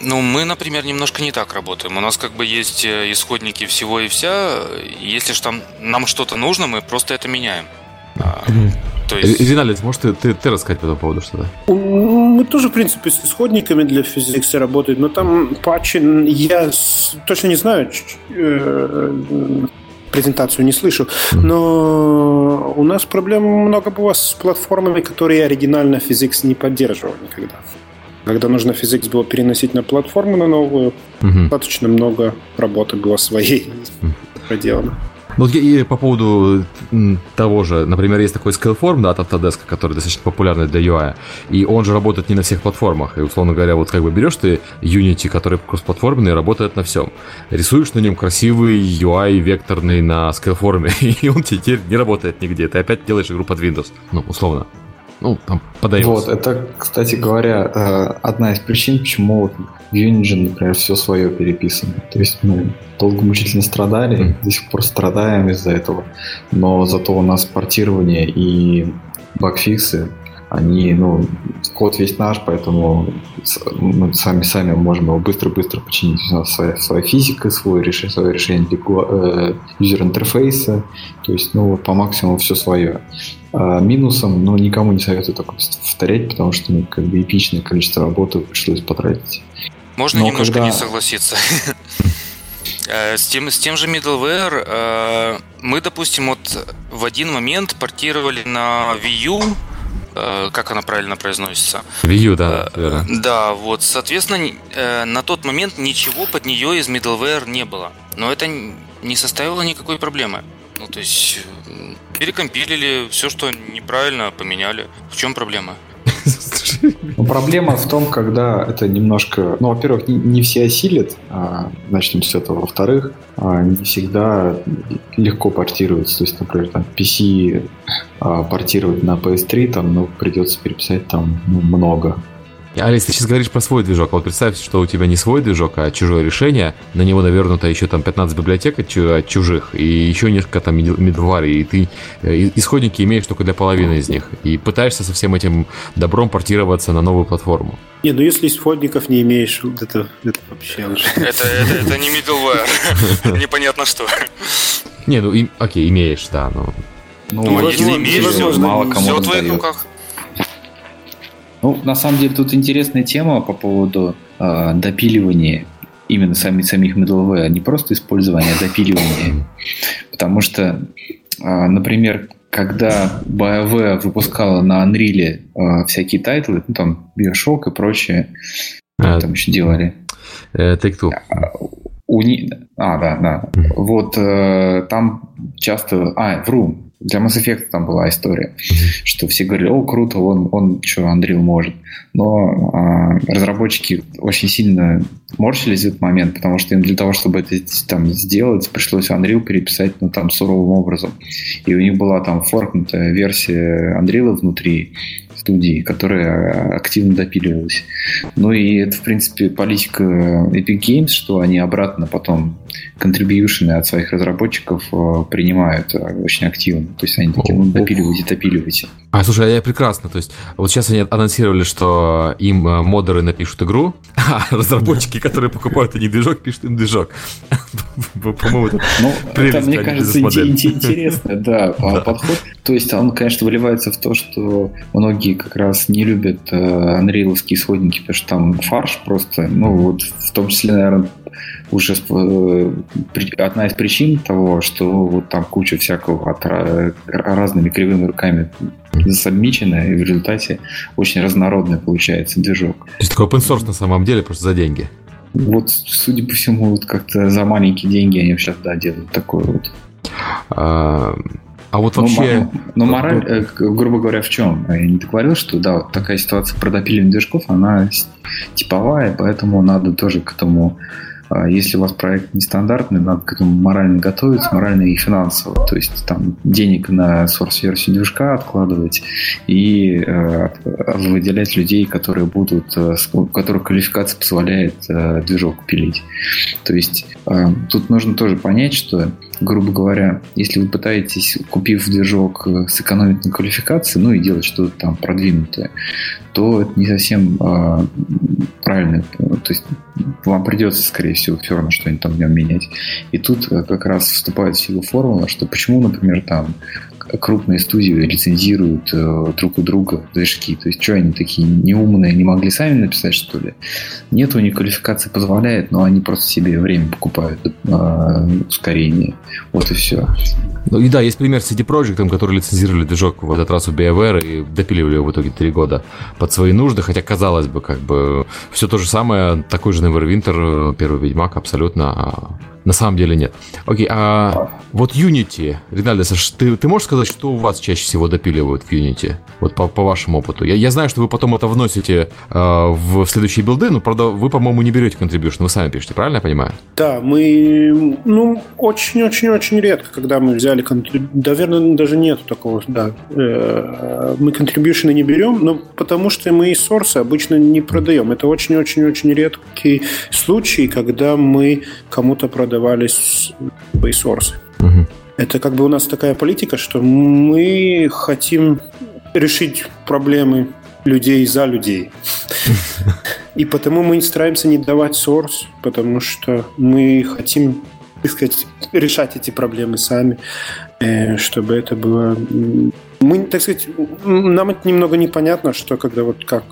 Ну, мы, например, немножко не так работаем. У нас как бы есть э, исходники всего и вся. Если же там нам что-то нужно, мы просто это меняем. А, то есть... Виналис, может, ты, ты, ты рассказать по этому поводу что-то? Мы тоже, в принципе, с исходниками для физикса работаем, но там патчи, я точно не знаю, э, презентацию не слышу, но у нас проблем много было с платформами, которые оригинально физикс не поддерживал никогда. Когда нужно физикс было переносить на платформу на новую, угу. достаточно много работы было своей. проделано. Ну, и по поводу того же, например, есть такой Scaleform, да, от Autodesk, который достаточно популярный для UI, и он же работает не на всех платформах, и, условно говоря, вот как бы берешь ты Unity, который кроссплатформенный, работает на всем, рисуешь на нем красивый UI векторный на Scaleform, и он теперь не работает нигде, ты опять делаешь игру под Windows, ну, условно ну, там, подается. Вот, это, кстати говоря, э, одна из причин, почему в Unity, например, все свое переписано. То есть мы долго мучительно страдали, mm. до сих пор страдаем из-за этого, но зато у нас портирование и багфиксы, они, ну, код весь наш, поэтому мы сами сами можем его быстро-быстро починить. У нас своя, своя физика, свое решение, свое решение э, юзер-интерфейса, то есть, ну, по максимуму все свое. А минусом, ну, никому не советую так повторять, потому что, ну, как бы эпичное количество работы пришлось потратить. Можно Но немножко когда... не согласиться. Э, с тем, с тем же middleware э, мы, допустим, вот в один момент портировали на Wii U э, как она правильно произносится. Wii U, да. Верно. Да, вот, соответственно, на тот момент ничего под нее из middleware не было. Но это не составило никакой проблемы. Ну, то есть, перекомпилили, все, что неправильно, поменяли. В чем проблема? Ну, проблема в том, когда это немножко... Ну, во-первых, не, не все осилят, а, начнем с этого. Во-вторых, а, не всегда легко портируется. То есть, например, там PC а, портировать на PS3, там, ну, придется переписать там ну, много. Алис, ты сейчас говоришь про свой движок, а вот представь, что у тебя не свой движок, а чужое решение, на него навернуто еще там 15 библиотек от чужих, и еще несколько там медварий, и ты э, исходники имеешь только для половины из них, и пытаешься со всем этим добром портироваться на новую платформу. Не, ну если исходников не имеешь, это, это вообще уже... Это, это, это не middleware, непонятно что. Не, ну окей, имеешь, да, но... Ну, ну если имеешь, мало кому все в твоих руках. Ну, на самом деле, тут интересная тема по поводу э, допиливания именно сами, самих middleware, не просто использования, а допиливания. Потому что, э, например, когда BioWare выпускала на Unreal э, всякие тайтлы, ну, там, Bioshock и прочее, а, там еще делали. Э, Take-Two. У ни... А, да, да. Вот э, там часто... А, вру. Для Mass Effect там была история, что все говорили, о, круто, он, он что, Unreal может. Но а, разработчики очень сильно морщились в этот момент, потому что им для того, чтобы это там сделать, пришлось Unreal переписать ну, там суровым образом. И у них была там форкнутая версия Unreal внутри, студии, которая активно допиливалась. Ну и это, в принципе, политика Epic Games, что они обратно потом контрибьюшены от своих разработчиков э, принимают э, очень активно. То есть они такие, ну, допиливайте, допиливайте. А, слушай, а я прекрасно. То есть вот сейчас они анонсировали, что им э, модеры напишут игру, а разработчики, которые покупают они движок, пишут им движок. По-моему, это Ну, это, мне кажется, интересно, да, подход. То есть он, конечно, выливается в то, что многие как раз не любят анриловские исходники, потому что там фарш просто, ну вот в том числе, наверное, уже э, одна из причин того, что вот там куча всякого от разными кривыми руками засобмичено, и в результате очень разнородный получается движок. То есть такой open source на самом деле просто за деньги? Вот, судя по всему, вот как-то за маленькие деньги они сейчас, да, делают такое вот. А, а вот вообще... Но, но мораль, э, грубо говоря, в чем? Я не говорил, что да, вот такая ситуация про допиливание движков, она типовая, поэтому надо тоже к этому а если у вас проект нестандартный, надо к этому морально готовиться, морально и финансово. То есть там денег на source-версию движка откладывать и э, выделять людей, которые будут, э, у которых квалификация позволяет э, движок пилить. То есть э, тут нужно тоже понять, что грубо говоря, если вы пытаетесь, купив движок, э, сэкономить на квалификации, ну и делать что-то там продвинутое, то это не совсем э, правильно. То есть вам придется, скорее всего, все равно что-нибудь там в нем менять. И тут э, как раз вступает в силу формула, что почему, например, там крупные студии лицензируют э, друг у друга движки. То есть, что они такие неумные, не могли сами написать, что ли? Нет, у них квалификация позволяет, но они просто себе время покупают э, ускорение. Вот и все. Ну и да, есть пример с CD Projekt, который лицензировали движок в этот раз у BioWare и допиливали его в итоге три года под свои нужды, хотя казалось бы, как бы все то же самое, такой же Neverwinter, первый Ведьмак абсолютно, а На самом деле нет. Окей, а вот Unity, Ринальдо, ты, ты можешь сказать, что у вас чаще всего допиливают в Unity? Вот по, по вашему опыту. Я, я знаю, что вы потом это вносите э, в следующие билды, но, правда, вы, по-моему, не берете contribution, вы сами пишете, правильно я понимаю? Да, мы, ну, очень-очень-очень редко, когда мы взяли contribution, наверное, даже нет такого, да. Э, мы contribution не берем, но потому что мы и сорсы обычно не продаем. Это очень-очень-очень редкий случай, когда мы кому-то продавали свои сорсы. Угу. Это как бы у нас такая политика, что мы хотим решить проблемы людей за людей. И потому мы стараемся не давать сорс, потому что мы хотим, так сказать, решать эти проблемы сами, э, чтобы это было... Мы, так сказать, нам это немного непонятно, что когда вот как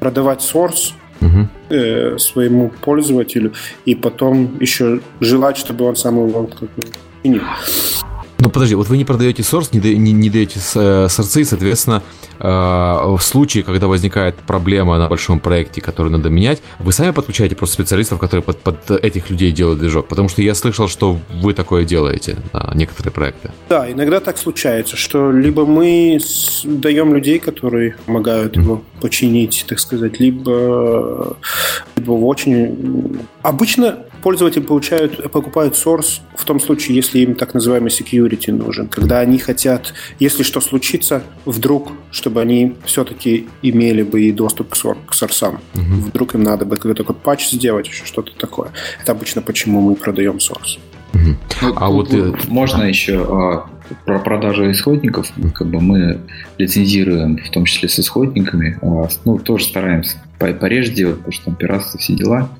продавать сорс, угу. э, своему пользователю и потом еще желать, чтобы он сам его как бы. Ну подожди, вот вы не продаете source, не, не, не даете э, сорцы, соответственно, э, в случае, когда возникает проблема на большом проекте, который надо менять, вы сами подключаете просто специалистов, которые под, под этих людей делают движок? Потому что я слышал, что вы такое делаете на некоторые проекты. Да, иногда так случается, что либо мы даем людей, которые помогают mm-hmm. его починить, так сказать, либо, либо очень... Обычно пользователи получают, покупают source в том случае, если им так называемый security нужен, когда они хотят, если что случится, вдруг, чтобы они все-таки имели бы и доступ к, сор, к сорсам. Угу. Вдруг им надо бы какой-то такой патч сделать, еще что-то такое. Это обычно почему мы продаем source. Угу. Ну, а вот можно а... еще а, про продажу исходников, как бы мы лицензируем, в том числе с исходниками, а, ну, тоже стараемся пореже делать, потому что там пиратство, все дела.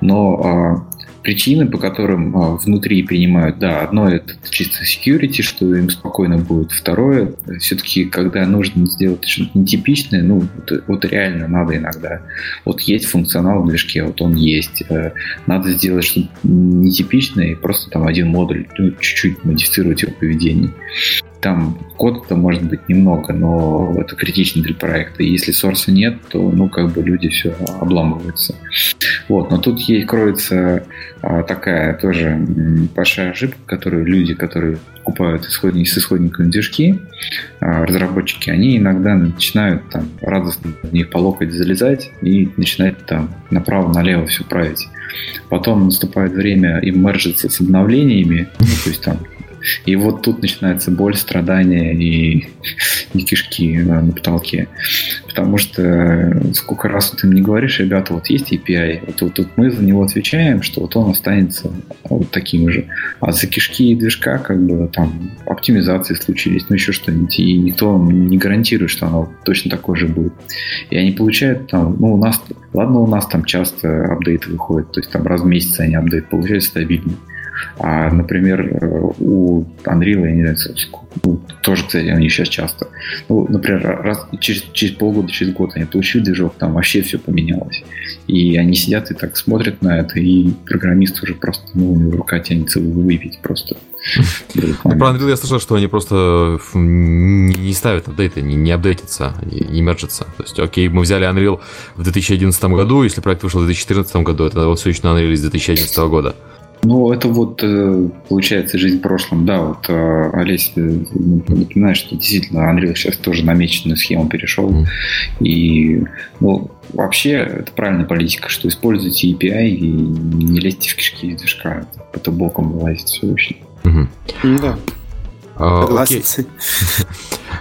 Но а, причины, по которым а, внутри принимают, да, одно это чисто security, что им спокойно будет. Второе, все-таки, когда нужно сделать что-то нетипичное, ну, вот, вот реально надо иногда. Вот есть функционал в движке, вот он есть. Э, надо сделать что-то нетипичное и просто там один модуль, ну, чуть-чуть модифицировать его поведение. Там кода-то может быть немного, но это критично для проекта. И если сорса нет, то, ну, как бы люди все обламываются. Вот, но тут есть, кроется а, такая тоже большая ошибка, которую люди, которые покупают исходники с исходниками движки, а, разработчики, они иногда начинают там радостно в них по локоть залезать и начинать там направо-налево все править. Потом наступает время им мержиться с обновлениями, ну, то есть там и вот тут начинается боль, страдания и, и кишки на, потолке. Потому что э, сколько раз ты им не говоришь, ребята, вот есть API, вот, вот, вот мы за него отвечаем, что вот он останется вот таким же. А за кишки и движка как бы там оптимизации случились, ну еще что-нибудь. И никто не гарантирует, что оно точно такое же будет. И они получают там, ну у нас, ладно, у нас там часто апдейты выходят, то есть там раз в месяц они апдейт получают стабильный. А, например, э, у Unreal, я не знаю, ну, тоже, кстати, они сейчас часто. Ну, например, раз, через, через полгода, через год они получили движок, там вообще все поменялось. И они сидят и так смотрят на это, и программист уже просто, ну, у него рука тянется выпить просто. Ну, про Unreal я слышал, что они просто не ставят апдейты, не, не апдейтятся, не мержатся. То есть, окей, мы взяли Unreal в 2011 году, если проект вышел в 2014 году, это все еще на Unreal из 2011 года. Ну, это вот, э, получается, жизнь в прошлом. Да, вот э, Олесь э, напоминает, что действительно Unreal сейчас тоже намеченную схему перешел. Mm. И, ну, вообще, это правильная политика, что используйте API и не лезьте в кишки из движка. Это боком вылазит все очень. Mm-hmm. Да. Согласен.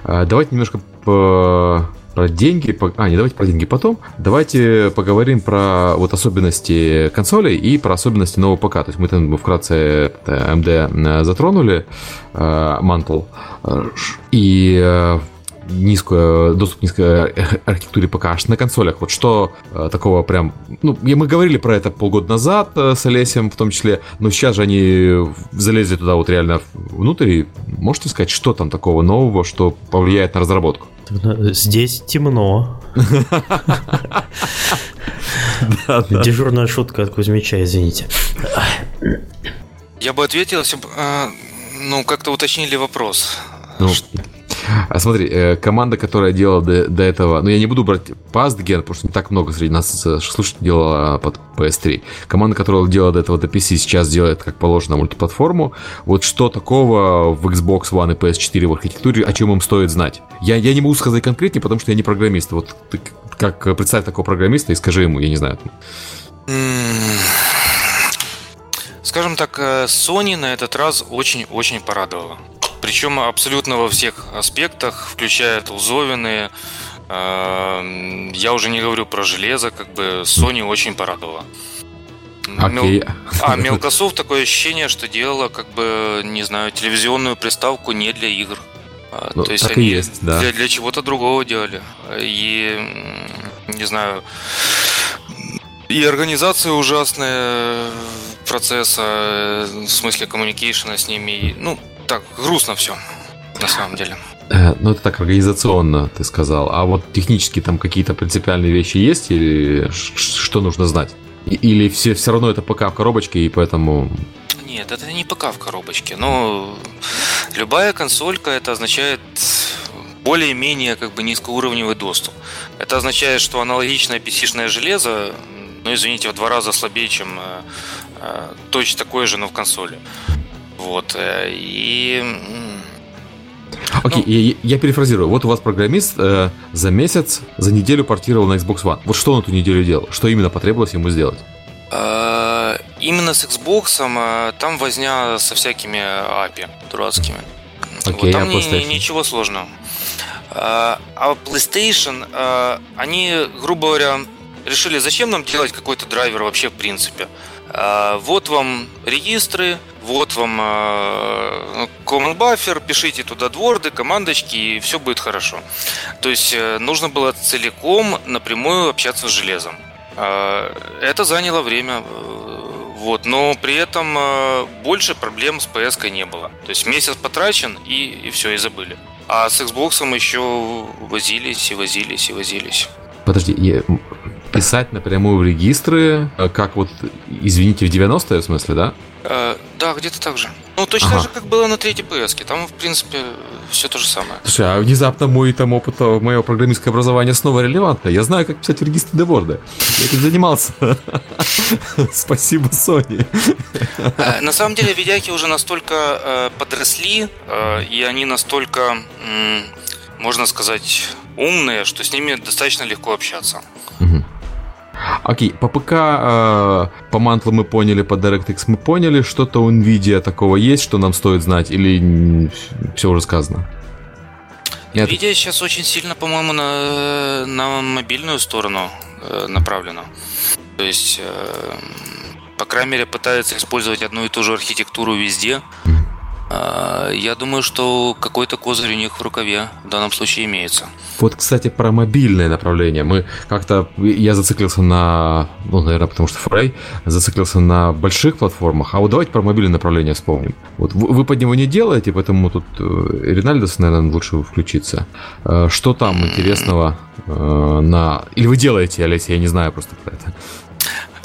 А, давайте немножко по про деньги. А, не, давайте про деньги потом. Давайте поговорим про вот особенности консолей и про особенности нового ПК. То есть мы там вкратце AMD затронули, э, Mantle, э, и э, низкую, доступ к низкой архитектуре ПК аж на консолях. Вот что э, такого прям... Ну, мы говорили про это полгода назад э, с Олесем в том числе, но сейчас же они залезли туда вот реально внутрь. И можете сказать, что там такого нового, что повлияет на разработку? Здесь темно. Дежурная шутка от Кузьмича, извините. Я бы ответил, если бы, а, ну, как-то уточнили вопрос. Ну, А смотри, э, команда, которая делала до, до этого, ну я не буду брать PastGen, потому что не так много среди нас слушателей делала под PS3. Команда, которая делала до этого до PC, сейчас делает как положено мультиплатформу. Вот что такого в Xbox One и PS4 в архитектуре, о чем им стоит знать? Я, я не могу сказать конкретнее, потому что я не программист. Вот ты как представь такого программиста и скажи ему, я не знаю. Скажем так, э, Sony на этот раз очень-очень порадовала. Причем абсолютно во всех аспектах, включая тулзовины. Э, я уже не говорю про железо, как бы Sony очень порадовала. Okay. Мел... А Мелкософт такое ощущение, что делала, как бы, не знаю, телевизионную приставку не для игр. А, ну, То есть они есть, да. для, для чего-то другого делали. И не знаю. И организация ужасная процесса, в смысле коммуникейшена с ними. Ну, так, грустно все, на самом деле. Э, ну, это так организационно, ты сказал. А вот технически там какие-то принципиальные вещи есть или что нужно знать? Или все, все равно это ПК в коробочке, и поэтому... Нет, это не ПК в коробочке. Но любая консолька это означает более-менее как бы низкоуровневый доступ. Это означает, что аналогичное PC-шное железо, ну извините, в два раза слабее, чем э, э, точно такое же, но в консоли. Вот. Э, и Окей, ну, я, я перефразирую. Вот у вас программист э, за месяц, за неделю портировал на Xbox One. Вот что он эту неделю делал? Что именно потребовалось ему сделать? Э, именно с Xbox э, там возня со всякими API дурацкими. Okay, вот там а ни, ничего сложного. А PlayStation, они, грубо говоря, решили, зачем нам делать какой-то драйвер вообще в принципе. Вот вам регистры, вот вам э, common buffer, пишите туда дворды, командочки, и все будет хорошо. То есть э, нужно было целиком напрямую общаться с железом. Э, это заняло время, вот, но при этом больше проблем с PS не было. То есть месяц потрачен и, и все, и забыли. А с Xbox еще возились и возились и возились. Подожди, я... писать напрямую в регистры, как вот, извините, в 90-е в смысле, да? Да, где-то так же. Ну, точно ага. же, как было на третьей PS. Там, в принципе, все то же самое. Слушай, а внезапно мой там опыт э, моего программистского образования снова релевантно. Я знаю, как писать в регистре деворды. Я этим занимался. Спасибо, Sony. Э, на самом деле, видяки уже настолько э, подросли, и они настолько, можно сказать, умные, что с ними достаточно легко общаться. Окей, по ПК, э, по мантлу мы поняли, по DirectX мы поняли, что-то у NVIDIA такого есть, что нам стоит знать, или все уже сказано? Нет. NVIDIA сейчас очень сильно, по-моему, на, на мобильную сторону э, направлена. То есть, э, по крайней мере, пытается использовать одну и ту же архитектуру везде. А, я думаю, что какой-то козырь у них в рукаве в данном случае имеется. Вот, кстати, про мобильное направление. Мы как-то... Я зациклился на... Ну, наверное, потому что Фрей зациклился на больших платформах. А вот давайте про мобильное направление вспомним. Вот вы под него не делаете, поэтому тут э, Ринальдос, наверное, лучше включиться. Э, что там интересного э, на... Или вы делаете, Олеся, я не знаю просто про это.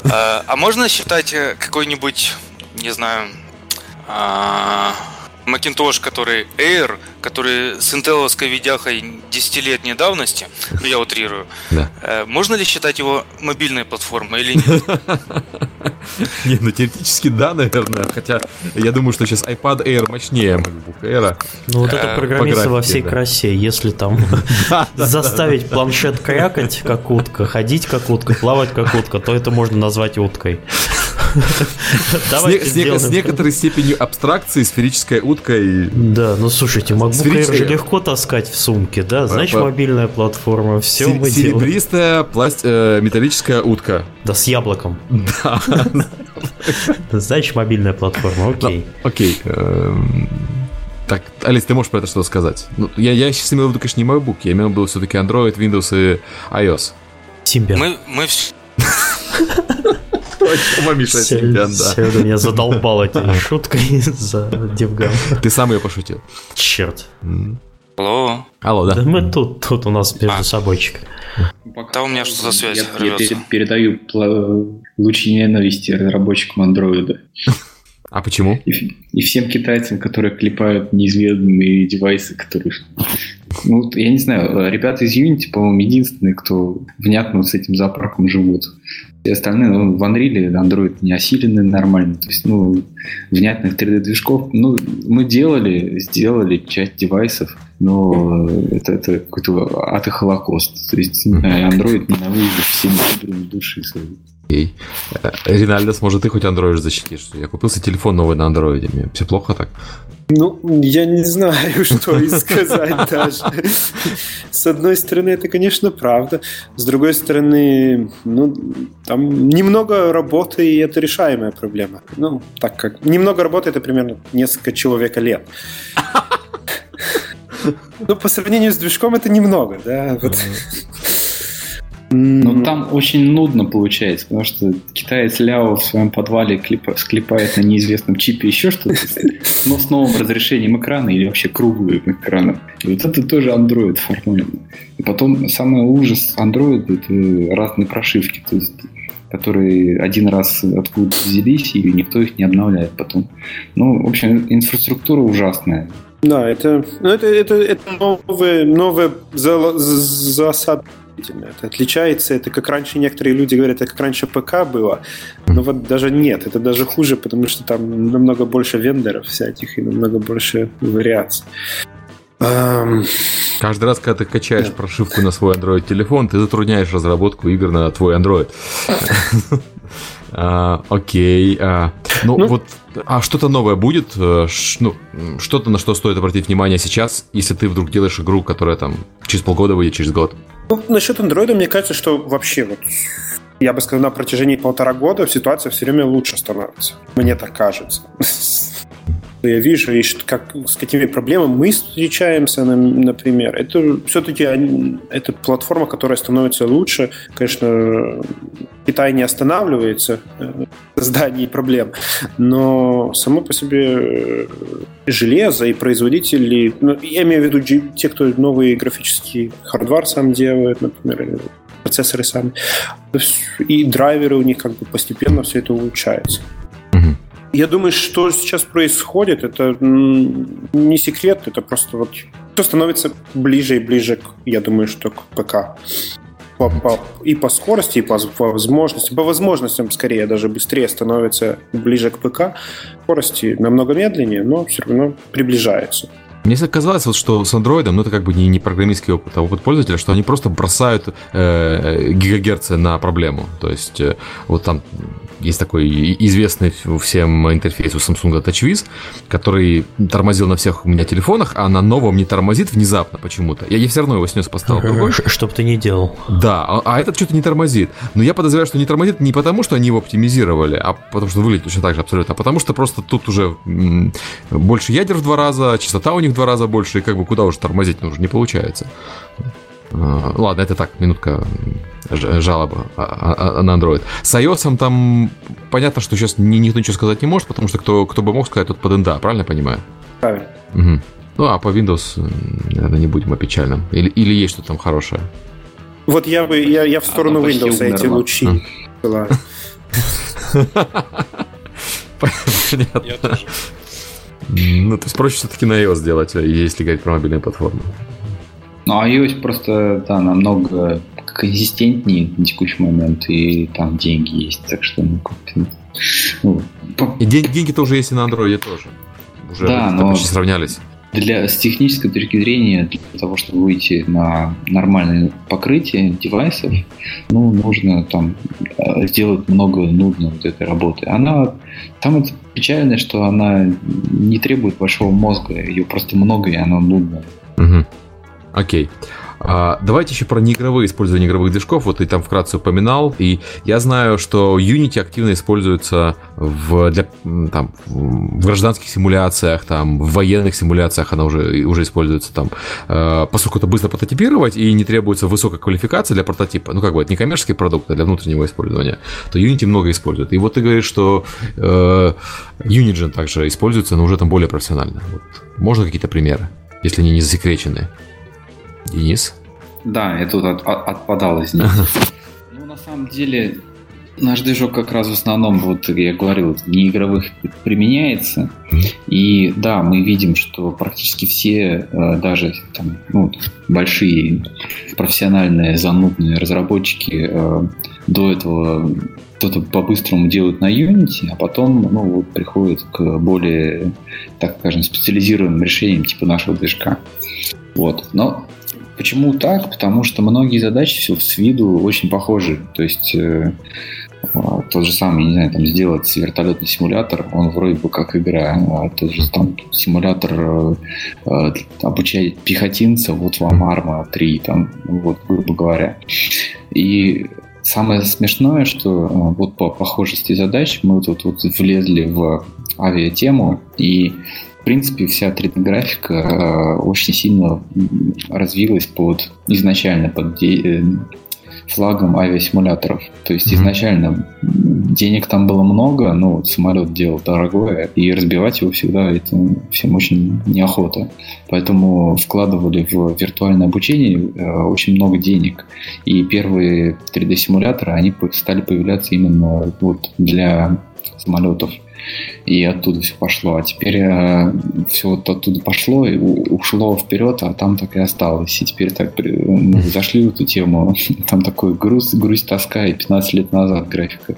А, а можно считать какой-нибудь, не знаю, а, Macintosh, который Air, который с интеловской видяхой 10 давности, ну я утрирую, да. Э, можно ли считать его мобильной платформой или нет? Не, ну теоретически да, наверное, хотя я думаю, что сейчас iPad Air мощнее MacBook Air. Ну вот это э, программиста во всей красе, если там заставить планшет крякать как утка, ходить как утка, плавать как утка, то это можно назвать уткой. С некоторой степенью абстракции сферическая утка и... Да, ну слушайте, Air же легко таскать в сумке, да? Значит, мобильная платформа, все мы Серебристая э, металлическая утка. Да, с яблоком. Да. Значит, мобильная платформа, окей. Окей. Эм, так, Алис, ты можешь про это что-то сказать? Ну, я, я сейчас имел в виду, конечно, не MacBook, я имел в виду все-таки Android, Windows и iOS. Симбиан. Мы, мы Точно, Миша Симбиан, да. Сегодня меня задолбал этой шуткой за Девгам. Ты сам ее пошутил. Черт. Алло. Алло, да. Да мы тут, тут у нас между а. собойчик. Да у меня что за связь Я, я передаю лучи ненависти разработчикам андроида. А почему? И, и всем китайцам, которые клепают неизведанные девайсы, которые... Ну, я не знаю, ребята из Unity, по-моему, единственные, кто внятно с этим запарком живут. Все остальные, ну, в Unreal Android не осилены нормально. То есть, ну, внятных 3D-движков. Ну, мы делали, сделали часть девайсов, но это, это какой-то ад и холокост. То есть, Android ненавидит всеми души своей. Окей. Э, Ринальдос, может, ты хоть Android защитишь? Я купился телефон новый на Android. Мне все плохо так? Ну, я не знаю, что и сказать даже. С одной стороны, это, конечно, правда. С другой стороны, ну, там немного работы, и это решаемая проблема. Ну, так как... Немного работы, это примерно несколько человека лет. Ну, по сравнению с движком это немного, да. Вот. Но там очень нудно получается, потому что китаец Ляо в своем подвале клипа, склепает на неизвестном чипе еще что-то, но с новым разрешением экрана или вообще круглым экраном. И вот это тоже Android формально. И потом самый ужас Android это разные прошивки, то есть которые один раз откуда взялись, и никто их не обновляет потом. Ну, в общем, инфраструктура ужасная. Да, это, ну, это, это, это новые, новые засады это отличается, это как раньше некоторые люди говорят, это как раньше ПК было, но вот даже нет, это даже хуже, потому что там намного больше вендоров всяких и намного больше вариаций. Каждый раз, когда ты качаешь прошивку на свой Android телефон, ты затрудняешь разработку игр на твой Android. А, окей. А, ну, ну, вот, а что-то новое будет? Э, ну, что-то, на что стоит обратить внимание сейчас, если ты вдруг делаешь игру, которая там через полгода выйдет, через год? Ну, насчет андроида, мне кажется, что вообще вот я бы сказал, на протяжении полтора года ситуация все время лучше становится. Мне так кажется. Я вижу, и как, с какими проблемами мы встречаемся, например. Это все-таки это платформа, которая становится лучше. Конечно, Китай не останавливается в создании проблем, но само по себе э, железо и производители, ну, я имею в виду те, кто новые графические хардвар сам делают, например, процессоры сами, и драйверы у них как бы постепенно все это улучшается. Я думаю, что сейчас происходит, это не секрет, это просто вот все становится ближе и ближе, я думаю, что к ПК. По, по, и по скорости, и по, по возможностям. По возможностям, скорее, даже быстрее становится ближе к ПК. Скорости намного медленнее, но все равно приближается. Мне казалось, вот, что с андроидом, ну это как бы не, не программистский опыт, а опыт пользователя, что они просто бросают э, гигагерцы на проблему. То есть э, вот там есть такой известный всем интерфейс у Samsung TouchWiz, который тормозил на всех у меня телефонах, а на новом не тормозит внезапно почему-то. Я, я все равно его снес, поставил другой. Чтоб ты не делал. Да, а, а этот что-то не тормозит. Но я подозреваю, что не тормозит не потому, что они его оптимизировали, а потому что выглядит точно так же абсолютно, а потому что просто тут уже больше ядер в два раза, частота у них в два раза больше, и как бы куда уже тормозить нужно, не получается. А, ладно, это так, минутка жалоба а, а, на Android. С iOS там понятно, что сейчас никто ничего сказать не может, потому что кто, кто бы мог сказать, тот под NDA, правильно я понимаю? Правильно. Угу. Ну, а по Windows, наверное, не будем о печальном. Или, или есть что там хорошее? Вот я бы, я, я в сторону а Windows эти лучи а. Понятно. Ну, то есть проще все-таки на iOS делать, если говорить про мобильные платформы. Ну, iOS просто, да, намного консистентнее на текущий момент, и там деньги есть, так что, ну, как-то... Ну, по... И день, деньги тоже есть и на андроиде тоже. Уже да, но сравнялись. Для, с технической точки зрения, для того, чтобы выйти на нормальное покрытие девайсов, ну, нужно там э, сделать много нудной вот этой работы. Она, там это печально, что она не требует большого мозга, ее просто много, и она нудная. Угу. Окей. А, давайте еще про неигровые использование игровых движков. Вот ты там вкратце упоминал. И я знаю, что Unity активно используется в, для, там, в гражданских симуляциях, там, в военных симуляциях она уже, уже используется там. Э, поскольку это быстро прототипировать и не требуется высокая квалификация для прототипа, ну как бы это не коммерческий продукт, а для внутреннего использования, то Unity много использует. И вот ты говоришь, что э, Unity также используется, но уже там более профессионально. Вот. Можно какие-то примеры, если они не засекречены? Денис? Да, я тут от, от, отпадал из них. Ну, на самом деле, наш движок как раз в основном, вот я говорил, в неигровых применяется. И да, мы видим, что практически все, э, даже там, ну, большие профессиональные занудные разработчики э, до этого что-то по-быстрому делают на Unity, а потом ну, вот, приходят к более, так скажем, специализированным решениям типа нашего движка. Вот. Но почему так? Потому что многие задачи все с виду очень похожи. То есть э, а, тот же самый, не знаю, там сделать вертолетный симулятор, он вроде бы как игра, а тот же там симулятор э, э обучает пехотинца, вот вам арма 3, там, вот, грубо говоря. И самое смешное, что э, вот по похожести задач мы тут вот влезли в авиатему, и в принципе, вся 3D-графика э, очень сильно развилась под изначально под де, флагом авиасимуляторов. То есть mm-hmm. изначально денег там было много, но самолет делал дорогое, и разбивать его всегда это всем очень неохота. Поэтому вкладывали в виртуальное обучение э, очень много денег. И первые 3D-симуляторы, они стали появляться именно вот для самолетов и оттуда все пошло. А теперь э, все вот оттуда пошло и ушло вперед, а там так и осталось. И теперь так мы зашли в эту тему, там такой груз, грусть, тоска, и 15 лет назад графика.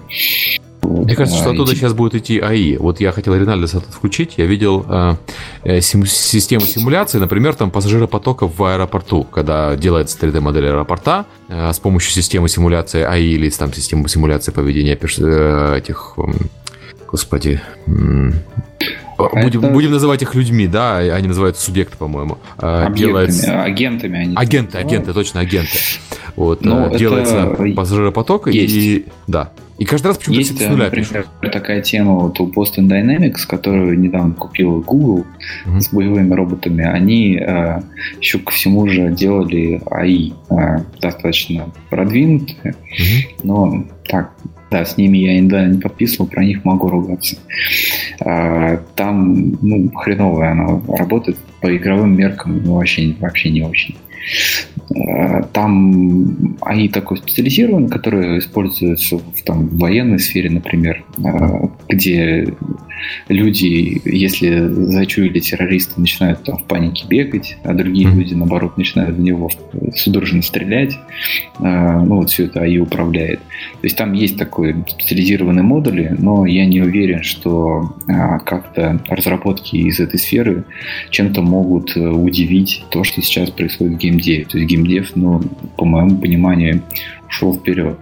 Вот. Мне кажется, что оттуда и... сейчас будет идти АИ. Вот я хотел Ринальдеса тут включить. Я видел э, э сим- систему симуляции, например, там пассажиропотока в аэропорту, когда делается 3D-модель аэропорта э, с помощью системы симуляции АИ или там системы симуляции поведения э, этих господи, Будем, это... будем называть их людьми, да, они называются субъекты, по-моему. А, Объектами, делается... агентами они. Агенты, агенты, точно агенты. Вот, Но э, делается это... пассажиропоток есть. и да. И каждый раз почему-то Есть, с нуля например, пишут. такая тема вот у Boston Dynamics, которую недавно купил Google mm-hmm. с боевыми роботами. Они э, еще ко всему же делали АИ э, достаточно продвинутые, mm-hmm. но так да, с ними я иногда не подписывал, про них могу ругаться. А, там, ну, хреновая она работает по игровым меркам, ну, вообще, вообще не очень. А, там АИ такой специализирован, который используется в, там, в военной сфере, например, а, где люди, если зачуяли террориста, начинают там в панике бегать, а другие mm-hmm. люди, наоборот, начинают в него судорожно стрелять. Ну, вот все это АИ управляет. То есть там есть такой специализированные модули, но я не уверен, что как-то разработки из этой сферы чем-то могут э, удивить то, что сейчас происходит в геймдеве. То есть геймдев, ну, по моему пониманию, ушел вперед.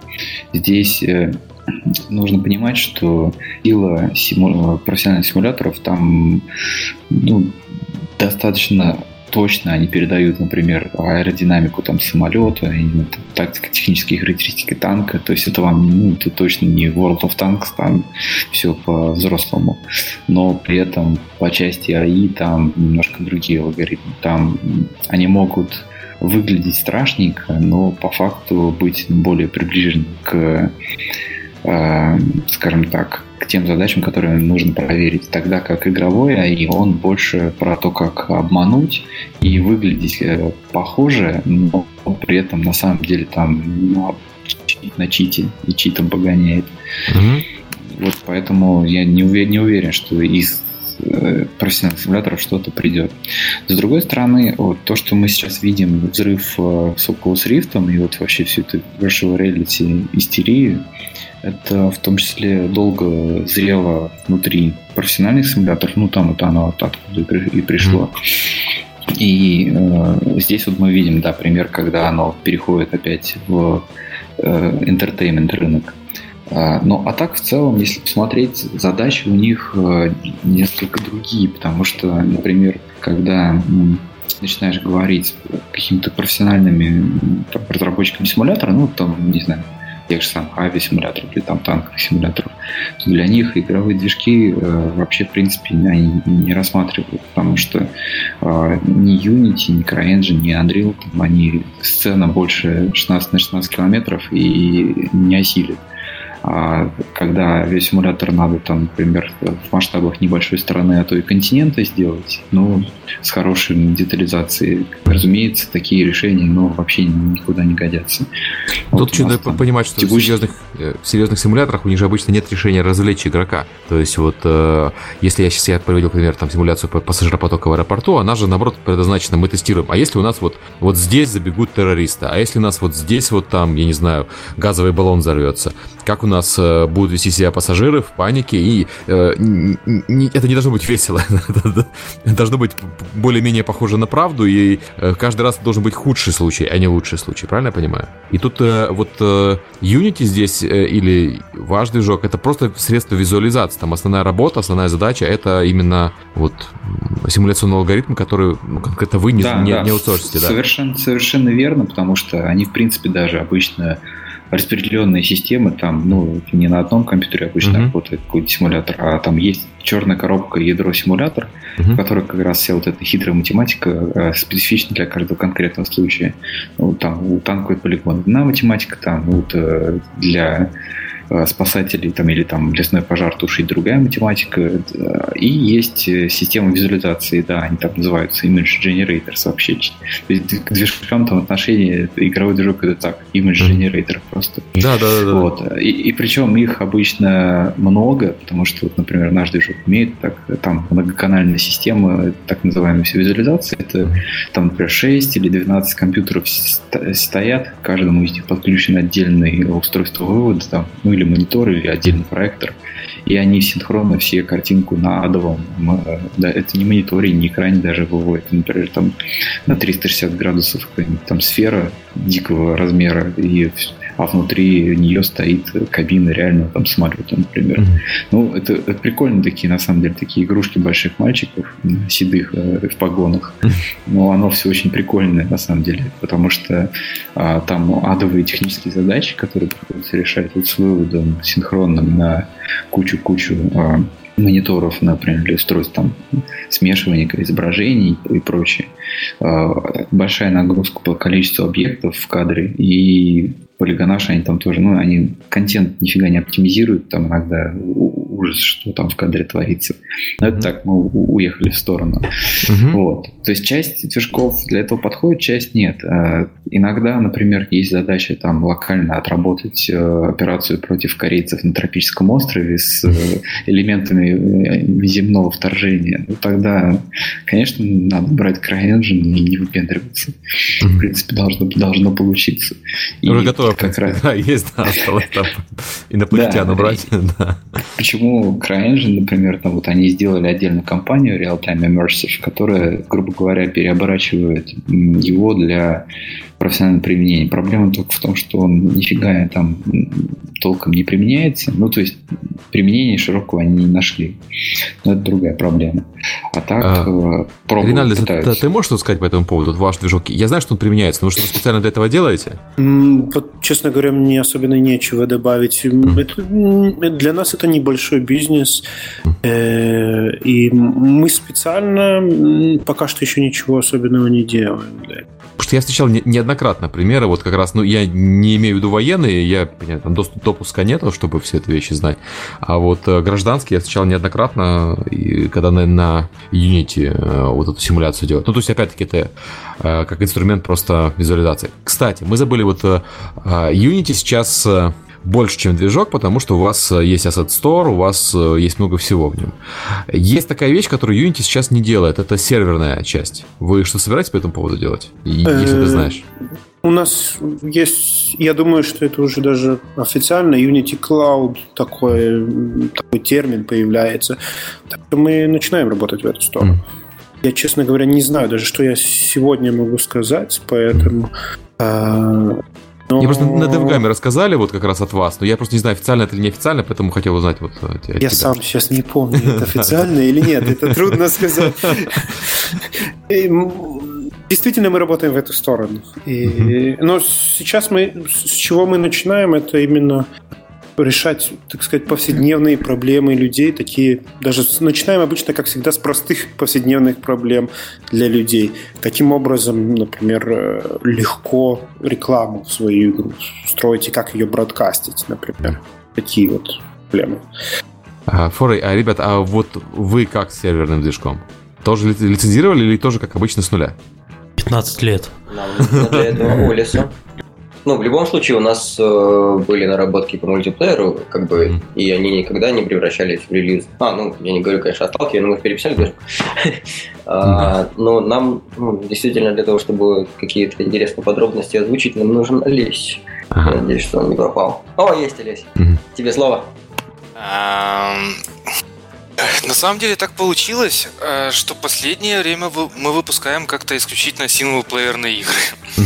Здесь э, нужно понимать, что сила симу... профессиональных симуляторов там ну, достаточно точно они передают, например, аэродинамику там самолета, тактико-технические характеристики танка. То есть это вам ну, это точно не World of Tanks, там все по-взрослому. Но при этом по части АИ там немножко другие алгоритмы. Там они могут выглядеть страшненько, но по факту быть более приближен к, э, скажем так, к тем задачам, которые нужно проверить. Тогда как игровой АИ, он больше про то, как обмануть и выглядеть э, похоже, но при этом на самом деле там ну, на чите и читом погоняет. Mm-hmm. Вот поэтому я не уверен, не уверен, что из профессиональных симуляторов что-то придет. С другой стороны, вот то, что мы сейчас видим, взрыв э, с Oculus Rift и вот вообще всю эту virtual reality истерию, это в том числе долго зрело внутри профессиональных симуляторов, ну там это оно откуда и пришло. И э, здесь вот мы видим, да, пример, когда оно переходит опять в э, entertainment рынок. А, ну, а так в целом, если посмотреть, задачи у них э, несколько другие, потому что, например, когда начинаешь говорить какими-то профессиональными разработчиками симулятора, ну, там, не знаю, тех же самых авиасимуляторов или там танковых симуляторов, то для них игровые движки э, вообще, в принципе, они не рассматривают, потому что э, ни Unity, ни CryEngine, ни Unreal, там, они сцена больше 16 на 16 километров и не осилят. А когда весь симулятор надо, там, например, в масштабах небольшой страны, а то и континента сделать, ну, с хорошей детализацией, разумеется, такие решения, ну, вообще никуда не годятся. Тут вот надо понимать, что текущий... в, серьезных, э, в серьезных симуляторах у них же обычно нет решения развлечь игрока. То есть вот, э, если я сейчас я приводил пример, там, симуляцию пассажиропотока в аэропорту, она же, наоборот, предназначена, мы тестируем. А если у нас вот, вот здесь забегут террористы, а если у нас вот здесь вот там, я не знаю, газовый баллон взорвется, как у нас э, будут вести себя пассажиры в панике, и э, не, это не должно быть весело, должно быть более-менее похоже на правду, и э, каждый раз должен быть худший случай, а не лучший случай, правильно я понимаю? И тут э, вот э, Unity здесь э, или ваш движок, это просто средство визуализации, там основная работа, основная задача, это именно вот симуляционный алгоритм, который ну, конкретно вы не, да, не, да. не аутсорсите, да? Совершенно, совершенно верно, потому что они, в принципе, даже обычно распределенные системы, там, ну, не на одном компьютере обычно uh-huh. работает какой-то симулятор, а там есть черная коробка ядро-симулятор, uh-huh. в которой как раз вся вот эта хитрая математика э, специфична для каждого конкретного случая. Ну, там у танковой полигон одна математика, там вот э, для спасателей там, или там лесной пожар тушить другая математика. И есть э, система визуализации, да, они там называются image generators вообще. То есть к движкам там отношение игровой движок это так, image generator просто. Да, да, да. Вот. И, и причем их обычно много, потому что, вот, например, наш движок имеет так, там многоканальная система, так называемая визуализация. Это там, например, 6 или 12 компьютеров стоят, каждому из них подключен отдельный устройство вывода, там, ну или или монитор, или отдельный проектор, и они синхронно все картинку на адовом, да, это не мониторе, не экране даже выводят, например, там на 360 градусов там сфера дикого размера, и а внутри нее стоит кабина реально там самолета, например. Mm-hmm. Ну, это, это прикольно такие, на самом деле, такие игрушки больших мальчиков, седых э, в погонах. Mm-hmm. Но оно все очень прикольное, на самом деле, потому что а, там адовые технические задачи, которые приходится решать вот с выводом синхронным на кучу-кучу а, мониторов, например, для устройств там, смешивания изображений и прочее. А, большая нагрузка по количеству объектов в кадре и полигонаши, они там тоже, ну, они контент нифига не оптимизируют, там иногда ужас, что там в кадре творится. Но это так, мы уехали в сторону. Mm-hmm. Вот. То есть часть движков для этого подходит, часть нет. А иногда, например, есть задача там локально отработать э, операцию против корейцев на тропическом острове с э, элементами э, земного вторжения. Ну, тогда, конечно, надо брать CryEngine и не выпендриваться. Mm-hmm. В принципе, должно, должно получиться. Уже готово как раз. Да, есть, да, осталось там инопланетян да, убрать. Да. Почему CryEngine, например, там вот они сделали отдельную компанию Real-Time Immersive, которая, грубо говоря, переоборачивает его для профессионального применения. Проблема только в том, что он нифига там толком не применяется. Ну, то есть применения широкого они не нашли. Но это другая проблема. А так а, э, пробуют, ты, ты можешь что сказать по этому поводу? Ваш движок, я знаю, что он применяется, но вы что специально для этого делаете? Вот, честно говоря, мне особенно нечего добавить. Это, для нас это небольшой бизнес, mm. и мы специально пока что еще ничего особенного не делаем. Потому что я встречал неоднократно примеры, вот как раз, ну, я не имею в виду военные, я, там доступ, допуска нету, чтобы все эти вещи знать, а вот э, гражданские я встречал неоднократно, и когда на, на Unity э, вот эту симуляцию делать. Ну, то есть, опять-таки, это э, как инструмент просто визуализации. Кстати, мы забыли вот Unity сейчас больше, чем движок, потому что у вас э, есть Asset Store, у вас э, есть много всего в нем. Есть такая вещь, которую Unity сейчас не делает, это серверная часть. Вы что собираетесь по этому поводу делать, если ты э, знаешь? У нас есть, я думаю, что это уже даже официально, Unity Cloud такой, такой термин появляется. Так что мы начинаем работать в эту сторону. Mm. Я, честно говоря, не знаю даже, что я сегодня могу сказать, поэтому но... Мне просто на DevGame рассказали вот как раз от вас, но я просто не знаю, официально это или неофициально, поэтому хотел узнать вот от Я тебя. сам сейчас не помню, это официально или нет, это трудно сказать. Действительно, мы работаем в эту сторону. И, но сейчас мы, с чего мы начинаем, это именно решать, так сказать, повседневные проблемы людей, такие, даже начинаем обычно, как всегда, с простых повседневных проблем для людей. Каким образом, например, э, легко рекламу в свою игру строить и как ее бродкастить, например. такие вот проблемы. А, Форей, а, ребят, а вот вы как с серверным движком? Тоже лицензировали или тоже, как обычно, с нуля? 15 лет. Нам для этого. Ну, в любом случае, у нас э, были наработки по мультиплееру, как бы, mm. и они никогда не превращались в релиз. А, ну, я не говорю, конечно, о сталке, но мы переписали даже. А, но нам, ну, действительно, для того, чтобы какие-то интересные подробности озвучить, нам нужен Олесь. Надеюсь, что он не пропал. О, есть Олесь. Тебе слово. На самом деле так получилось, э, что последнее время мы выпускаем как-то исключительно синглплеерные игры. Э,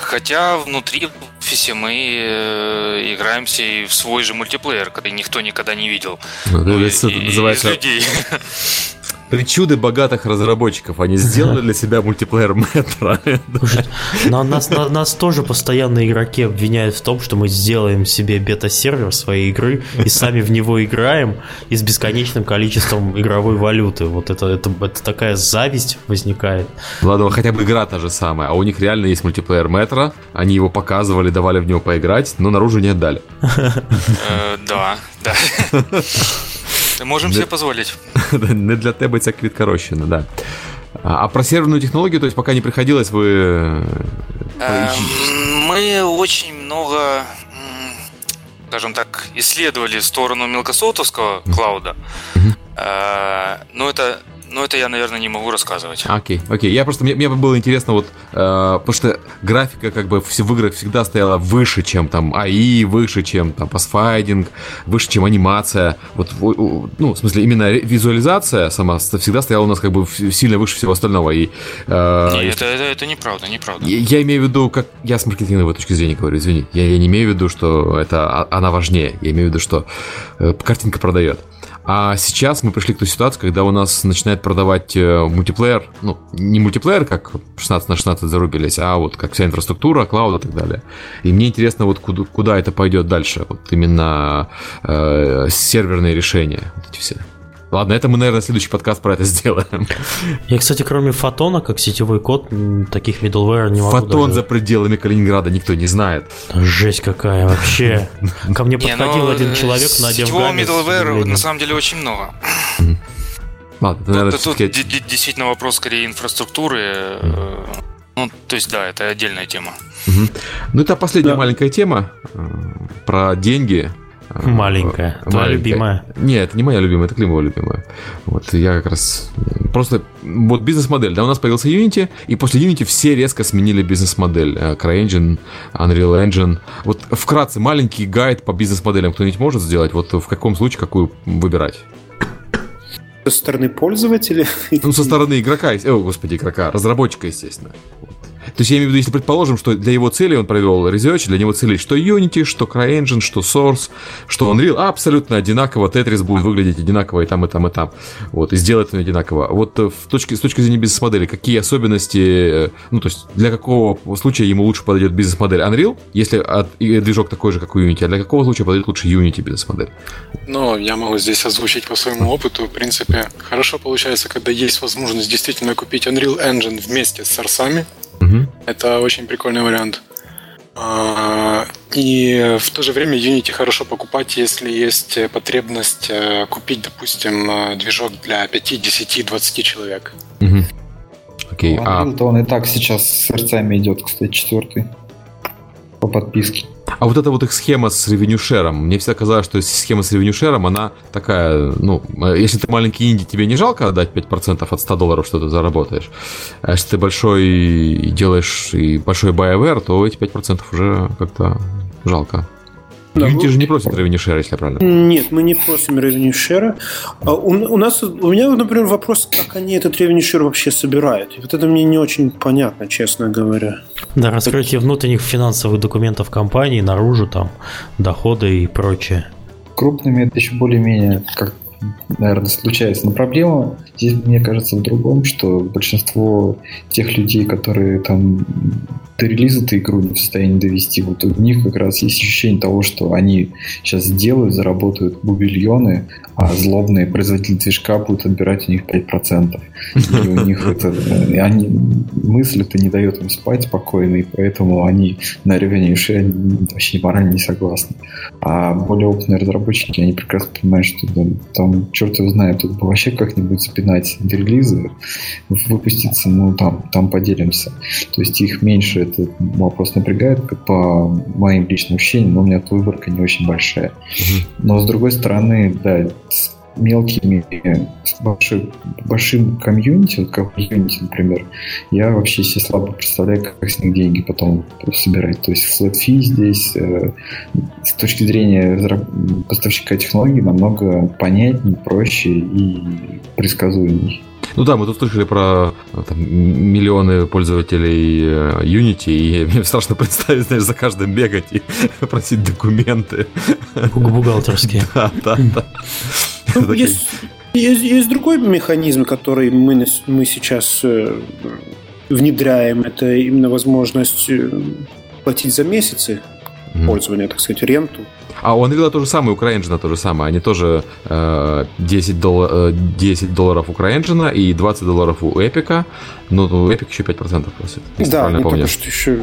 хотя внутри офисе мы э, играемся и в свой же мультиплеер, который никто никогда не видел. Ну, ну, это называется... людей. причуды богатых разработчиков. Они сделали для себя мультиплеер метро. Но нас, на, нас тоже постоянно игроки обвиняют в том, что мы сделаем себе бета-сервер своей игры и сами в него играем и с бесконечным количеством игровой валюты. Вот это, это, это такая зависть возникает. Ладно, хотя бы игра та же самая, а у них реально есть мультиплеер метро, они его показывали, давали в него поиграть, но наружу не отдали. Э, да, да. Можем себе позволить. Не для тебе ця квітка розчина, да. А про серверную технологию, то есть пока не приходилось, вы... Э, мы очень много, скажем так, исследовали сторону мелкосотовского клауда. Э, но это но это я, наверное, не могу рассказывать. Окей, окей. Я просто, мне, мне было интересно, вот, э, потому что графика как бы в играх всегда стояла выше, чем там АИ, выше, чем там пасфайдинг, выше, чем анимация. Вот, ну, в смысле, именно визуализация сама всегда стояла у нас как бы сильно выше всего остального. И, э, Нет, это, это, это неправда, неправда. Я, я имею в виду, как я с маркетинговой точки зрения говорю, извини. Я, я не имею в виду, что это а, она важнее. Я имею в виду, что э, картинка продает. А сейчас мы пришли к той ситуации, когда у нас начинает продавать э, мультиплеер, ну, не мультиплеер, как 16 на 16 зарубились, а вот как вся инфраструктура, клауд и так далее. И мне интересно, вот куда, куда это пойдет дальше, вот именно э, серверные решения, вот эти все. Ладно, это мы, наверное, следующий подкаст про это сделаем. Я, кстати, кроме фотона, как сетевой код, таких middleware не могу Фотон даже... за пределами Калининграда никто не знает. Жесть какая вообще. Ко мне подходил ну, один человек на Сетевого middleware на самом деле очень много. Ладно, наверное, Тут действительно вопрос скорее инфраструктуры. Э, ну, то есть, да, это отдельная тема. Ну, это последняя маленькая тема э, про деньги. Маленькая. Твоя Маленькая. любимая? Нет, это не моя любимая, это Климова любимая. Вот я как раз... Просто вот бизнес-модель. Да, у нас появился Unity, и после Unity все резко сменили бизнес-модель. Э, CryEngine, Unreal Engine. Вот вкратце, маленький гайд по бизнес-моделям кто-нибудь может сделать? Вот в каком случае какую выбирать? Со стороны пользователя? Ну, со стороны игрока, о, господи, игрока, разработчика, естественно. То есть я имею в виду, если предположим, что для его цели он провел research, для него цели что Unity, что CryEngine, что Source, что Unreal, абсолютно одинаково, Tetris будет выглядеть одинаково и там, и там, и там. Вот, и сделать это одинаково. Вот э, в точке, с точки зрения бизнес-модели, какие особенности, э, ну, то есть для какого случая ему лучше подойдет бизнес-модель Unreal, если от, движок такой же, как у Unity, а для какого случая подойдет лучше Unity бизнес-модель? Ну, я могу здесь озвучить по своему опыту. В принципе, хорошо получается, когда есть возможность действительно купить Unreal Engine вместе с сорсами, Угу. Это очень прикольный вариант. А, и в то же время Unity хорошо покупать, если есть потребность э, купить, допустим, э, движок для 5, 10, 20 человек. Угу. Окей. А... то он и так сейчас с сердцами идет, кстати, четвертый по подписке. А вот эта вот их схема с ревенюшером, мне всегда казалось, что схема с ревенюшером, она такая, ну, если ты маленький инди, тебе не жалко отдать 5% от 100 долларов, что ты заработаешь. А если ты большой делаешь и большой BioWare, то эти 5% уже как-то жалко. Да, Unity же не просит revenue share, если я правильно Нет, мы не просим revenue share. А у, у нас, у меня, например, вопрос, как они этот revenue share вообще собирают. И вот это мне не очень понятно, честно говоря. Да, раскрытие внутренних финансовых документов компании, наружу там, доходы и прочее. Крупными это еще более-менее как наверное, случается. Но проблема здесь, мне кажется, в другом, что большинство тех людей, которые там до релиза-то игру не в состоянии довести. Вот у них как раз есть ощущение того, что они сейчас сделают, заработают бубильоны, а злобные производители движка будут отбирать у них 5%. И у них это... Они, мысль это не дает им спать спокойно, и поэтому они на ревене уши вообще морально не согласны. А более опытные разработчики, они прекрасно понимают, что да, там черт его знает, тут бы вообще как-нибудь до релиза, выпуститься, ну там, там поделимся. То есть их меньше этот вопрос напрягает, по моим личным ощущениям, но у меня выборка не очень большая. Но с другой стороны, да, мелкими, большой, большим комьюнити, вот как Unity, например, я вообще себе слабо представляю, как с них деньги потом собирать. То есть flat fee здесь э, с точки зрения поставщика технологий намного понятнее, проще и предсказуемее. Ну да, мы тут слышали про э, там, миллионы пользователей э, Unity, и мне страшно представить, знаешь, за каждым бегать и просить документы. Бухгалтерские. Да, да, да. Ну, есть, есть, есть другой механизм, который мы, мы сейчас э, внедряем. Это именно возможность платить за месяцы mm. пользования, так сказать, ренту. А он Unreal то же самое, у CryEngine то же самое. Они тоже э, 10, доллар, э, 10 долларов у CryEngine и 20 долларов у Epic. Но у Epic еще 5% просит. Да, не помню. только что еще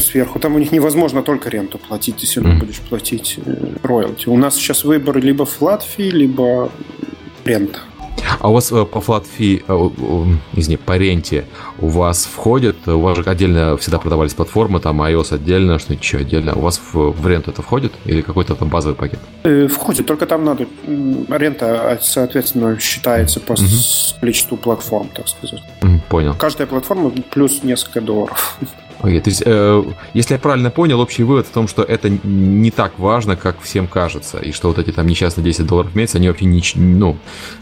сверху. Там у них невозможно только ренту платить, если mm. будешь платить э, роялти. У нас сейчас выбор либо flat fee, либо рента. А у вас э, по flat fee, э, извини, по ренте у вас входит, у вас же отдельно всегда продавались платформы, там iOS отдельно, что-нибудь еще отдельно. У вас в, в ренту это входит или какой-то там базовый пакет? Э, входит, только там надо, рента, а, соответственно, считается по угу. количеству платформ, так сказать. Понял. Каждая платформа плюс несколько долларов. Okay, то есть, э, если я правильно понял, общий вывод в том, что это не так важно, как всем кажется, и что вот эти там несчастные 10 долларов в месяц, они вообще не, ну,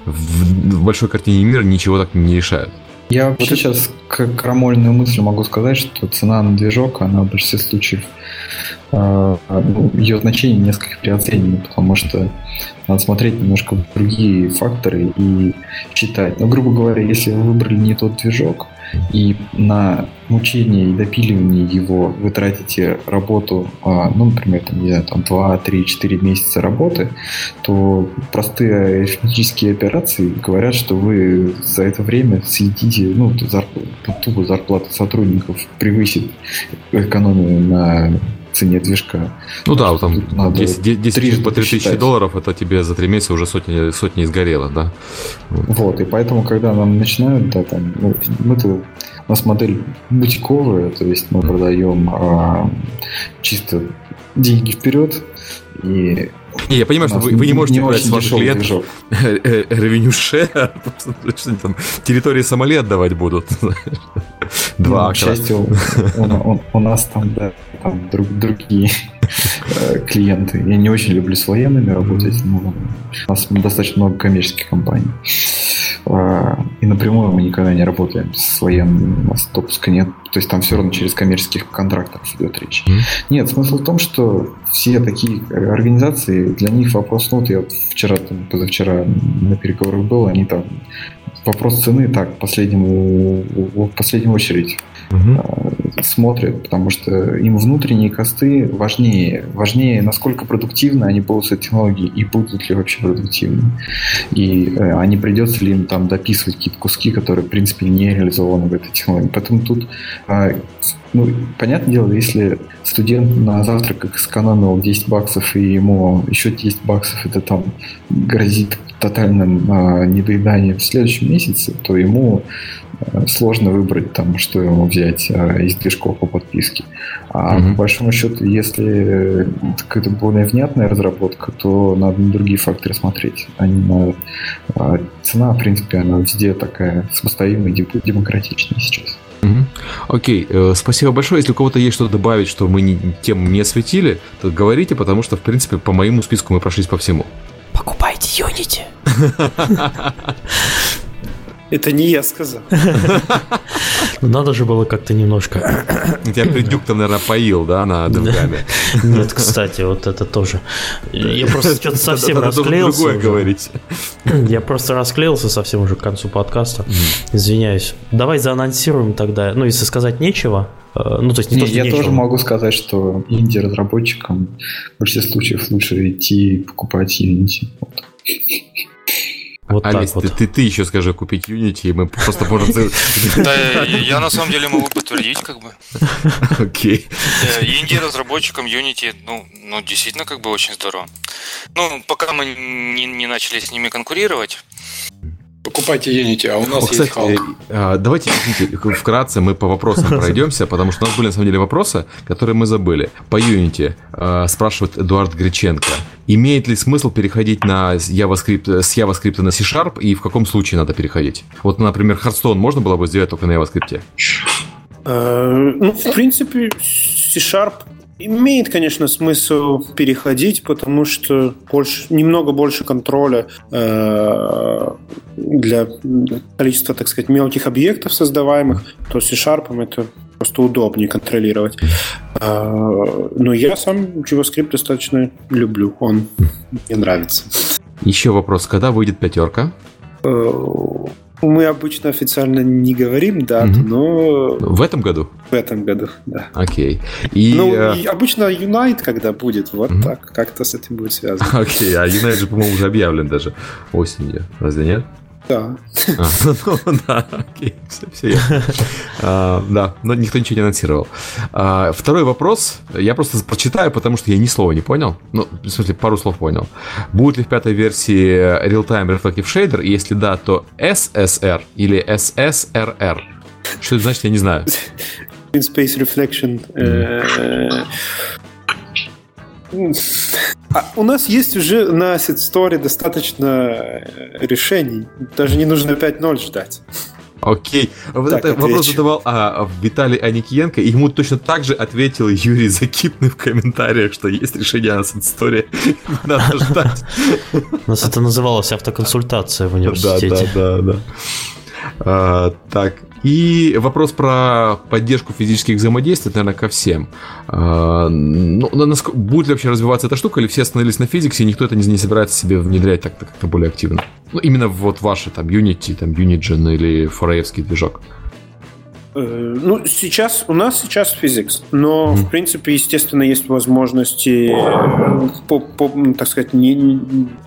в, в большой картине мира ничего так не решают. Я вообще вот сейчас как крамольную мысль могу сказать, что цена на движок, она в большинстве случаев э, ну, ее значение несколько переоценено, потому что надо смотреть немножко другие факторы и считать. Ну, грубо говоря, если вы выбрали не тот движок, и на мучение и допиливание его вы тратите работу, а, ну, например, там, не знаю, там 2, 3, 4 месяца работы, то простые арифметические операции говорят, что вы за это время съедите, ну, зарплату, тупо зарплата сотрудников превысит экономию на цене движка. Ну да, вот там надо 10, 10 по 3000 долларов, это тебе за 3 месяца уже сотни, сотни изгорело, да? Вот. и поэтому, когда нам начинают, да, там, ну, мы-то у нас модель бутиковая, то есть мы продаем а, чисто деньги вперед, и не, я понимаю, что вы, вы не можете не брать с ваших клиентов ревеню share, там территории Сомали отдавать будут. Два. Ну, к счастью, у нас там, да, там другие э, клиенты. Я не очень люблю с военными работать, но у нас достаточно много коммерческих компаний. А, и напрямую мы никогда не работаем с военными, у нас допуска нет. То есть там все равно через коммерческих контрактов идет речь. Mm-hmm. Нет, смысл в том, что все такие организации, для них вопрос, ну вот я вчера, там, позавчера на переговорах был, они там вопрос цены так, последнему, в последнюю очередь угу. Смотрят, потому что им внутренние косты важнее. Важнее, насколько продуктивны они будут с этой технологией и будут ли вообще продуктивны. И э, а не придется ли им там дописывать какие-то куски, которые, в принципе, не реализованы в этой технологии. Поэтому тут э, ну, понятное дело, если студент на завтрак сэкономил 10 баксов, и ему еще 10 баксов это там грозит тотальным э, недоеданием в следующем месяце, то ему э, сложно выбрать там, что ему взять из движков по подписке. А mm-hmm. по большому счету, если какая-то более внятная разработка, то надо на другие факторы смотреть. А не на э, цена, в принципе, она везде такая самостоятельная, демократичная сейчас. Окей, э, спасибо большое. Если у кого-то есть что-то добавить, что мы не, тему не осветили, то говорите, потому что, в принципе, по моему списку мы прошлись по всему. Покупайте Unity. Это не я сказал. Ну, надо же было как-то немножко... Тебя придюк там, наверное, поил, да, на другами? Нет, кстати, вот это тоже. Я просто что-то совсем расклеился. другое говорить. Я просто расклеился совсем уже к концу подкаста. Извиняюсь. Давай заанонсируем тогда. Ну, если сказать нечего, э, ну, то есть не, не то, что Я нечего. тоже могу сказать, что инди-разработчикам в большинстве случаев лучше идти покупать Unity. Вот. Вот Алис, вот. Ты, ты, ты еще скажи купить Unity, и мы просто можем... Да, я на самом деле могу подтвердить, как бы. Окей. Э, инди-разработчикам Unity, ну, ну, действительно, как бы очень здорово. Ну, пока мы не, не начали с ними конкурировать, Покупайте Unity, а у нас О, кстати, есть Hulk. А, давайте вкратце мы по вопросам пройдемся, потому что у нас были на самом деле вопросы, которые мы забыли. По Unity а, спрашивает Эдуард Греченко. Имеет ли смысл переходить на JavaScript, с JavaScript на C-Sharp и в каком случае надо переходить? Вот, например, Hearthstone можно было бы сделать только на JavaScript? Э, ну, в принципе, C-Sharp Имеет, конечно, смысл переходить, потому что больше, немного больше контроля э, для количества, так сказать, мелких объектов создаваемых, то C-Sharp это просто удобнее контролировать. Э, но я сам JavaScript достаточно люблю, он мне нравится. Еще вопрос, когда выйдет пятерка? Мы обычно официально не говорим дату, угу. но... В этом году? В этом году, да. Окей. И, ну, э... и обычно Unite, когда будет, вот угу. так, как-то с этим будет связано. Окей, а Unite же, по-моему, уже объявлен даже осенью, разве нет? Да. Ну, да, окей, все. А, да, но никто ничего не анонсировал. А, второй вопрос, я просто прочитаю, потому что я ни слова не понял. Ну, в смысле, пару слов понял. Будет ли в пятой версии Real-Time Reflective Shader? Если да, то SSR или SSRR? Что это значит, я не знаю. In Space Reflection. А у нас есть уже на Asset Store достаточно э, решений. Даже не нужно 5.0 ждать. Окей. Вот так, это отвечу. вопрос задавал а, Виталий Аникиенко, и ему точно так же ответил Юрий Закипный в комментариях, что есть решение на Story, надо ждать. У нас это называлось автоконсультация в университете. Да, да, да. да. А, так, и вопрос про поддержку физических взаимодействий, наверное, ко всем. А, ну, будет ли вообще развиваться эта штука, или все остановились на физиксе, и никто это не, собирается себе внедрять так как-то более активно? Ну, именно вот ваши, там, Unity, там, Unigine или Фореевский движок. Э, ну, сейчас у нас сейчас Physics, но в принципе, естественно, есть возможности, э, по, по, ну, так сказать, не,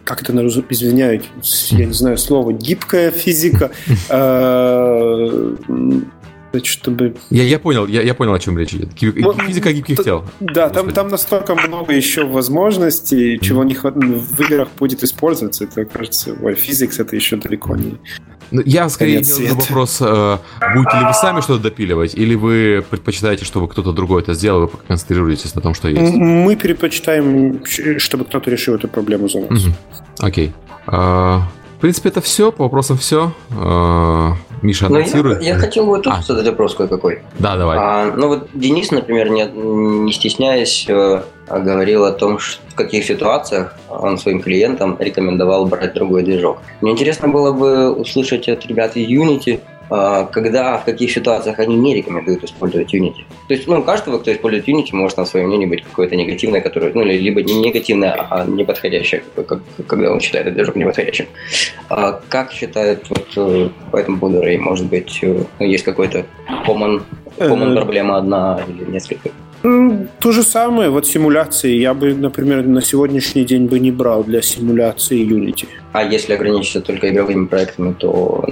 как это извиняюсь, я не знаю слово, гибкая физика. Чтобы... Я, я понял, я, я понял, о чем речь идет. Ну, физика гибких тел. Да, там, там настолько много еще возможностей, чего не в играх будет использоваться. Это, кажется, ой, физикс это еще далеко не ну, я скорее имел вопрос, э, будете ли вы сами что-то допиливать, или вы предпочитаете, чтобы кто-то другой это сделал, вы концентрируетесь на том, что есть? Мы предпочитаем, чтобы кто-то решил эту проблему за нас. Окей. А, в принципе, это все. По вопросам все. А, Миша анонсирует. Я, я хотел вот тут а. задать вопрос кое-какой. Да, давай. А, ну вот Денис, например, не, не стесняясь, э, говорил о том, в каких ситуациях он своим клиентам рекомендовал брать другой движок. Мне интересно было бы услышать от ребят из Unity, когда, в каких ситуациях они не рекомендуют использовать Unity. То есть, ну, у каждого, кто использует Unity, может на своем мнении быть какое-то негативное, которое, ну, либо не негативное, а неподходящее, как, когда он считает этот движок неподходящим. А как считает вот э, по этому поводу Рэй? Может быть, э, есть какой-то common, common э, проблема одна или несколько? То же самое, вот симуляции. Я бы, например, на сегодняшний день бы не брал для симуляции Unity. А если ограничиться только игровыми проектами, то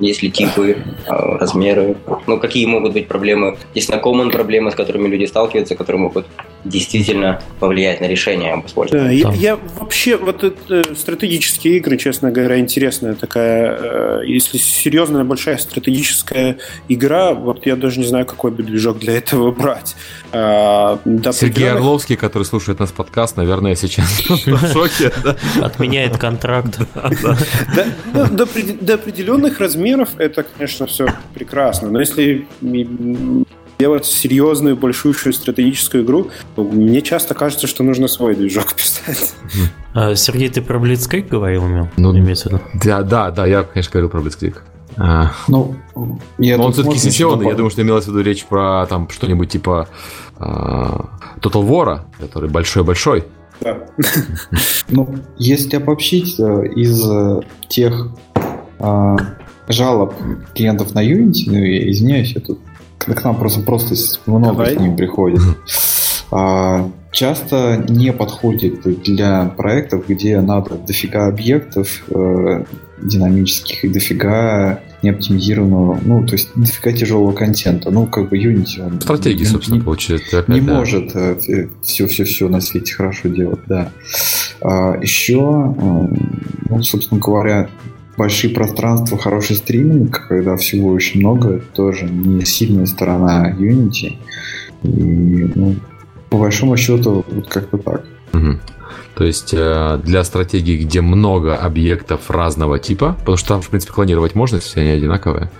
есть ли типы, а, размеры? Ну, какие могут быть проблемы? Есть знакомые проблемы, с которыми люди сталкиваются, которые могут действительно повлиять на решение об использовании? Да, я, я вообще, вот это, стратегические игры, честно говоря, интересная такая, э, если серьезная большая стратегическая игра, вот я даже не знаю, какой бы движок для этого брать. А, Сергей Орловский, который слушает нас подкаст, наверное, сейчас в шоке. Отменяет контракт. До определенных размеров это, конечно, все прекрасно. Но если делать серьезную, большущую стратегическую игру, мне часто кажется, что нужно свой движок писать. А, Сергей, ты про Blitzkrieg говорил, Ну, имеется? Да, да, да, я, конечно, говорил про Blitzkrieg. А. Ну, я Но он все-таки сессионный, я думаю, что имелось в виду речь про там что-нибудь типа uh, Total War, который большой-большой. Да. Ну, если обобщить, э, из э, тех жалоб клиентов на Unity, ну, я извиняюсь, я тут к нам просто, просто много Давай. с ним приходит. А, часто не подходит для проектов, где надо дофига объектов э, динамических и дофига неоптимизированного, ну, то есть дофига тяжелого контента. Ну, как бы Unity, он... Стратегии, собственно, не, получается. Не да. может все-все-все э, на свете хорошо делать, да. А, еще, э, ну, собственно говоря, большие пространства, хороший стриминг, когда всего очень много, это тоже не сильная сторона Unity. И, ну, по большому счету, вот как-то так. Угу. То есть э, для стратегий, где много объектов разного типа, потому что там, в принципе, клонировать можно, если они одинаковые.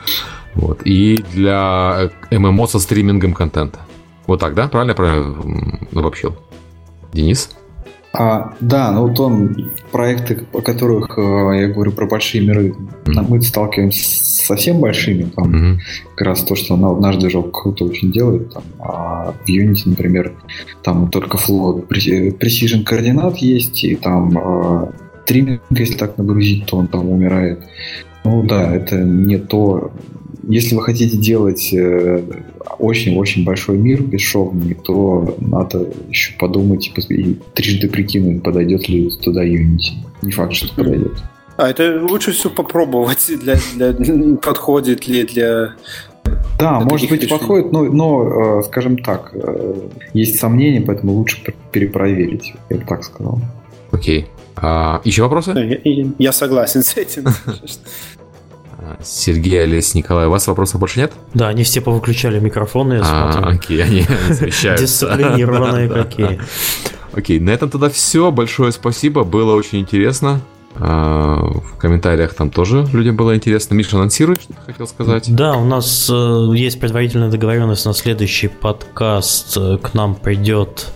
Вот. И для ММО со стримингом контента. Вот так, да? Правильно я правильно обобщил? Денис? А, да, ну вот он, проекты, о которых э, я говорю про большие миры, mm-hmm. мы сталкиваемся с совсем большими, там mm-hmm. как раз то, что наш движок круто очень делает, там, а в Unity, например, там только флот, precision координат есть, и там э, триминг, если так нагрузить, то он там умирает. Ну да, это не то, если вы хотите делать э, очень-очень большой мир бесшовный, то надо еще подумать и трижды прикинуть, подойдет ли туда Unity. Не факт, что подойдет. А это лучше все попробовать, для, для, подходит ли для да, для может быть, решений. подходит, но, но, э, скажем так, э, есть сомнения, поэтому лучше перепроверить, я бы так сказал. Окей. А, еще вопросы? Я, я согласен с этим. Сергей, Олесь, Николай, у вас вопросов больше нет? Да, они все повыключали микрофоны, я а, смотрю. окей, они замещаются. Дисциплинированные какие. Окей, на этом тогда все. Большое спасибо, было очень интересно. А, в комментариях там тоже людям было интересно. Миша, анонсируй, что ты хотел сказать. Да, у нас э, есть предварительная договоренность на следующий подкаст. Э, к нам придет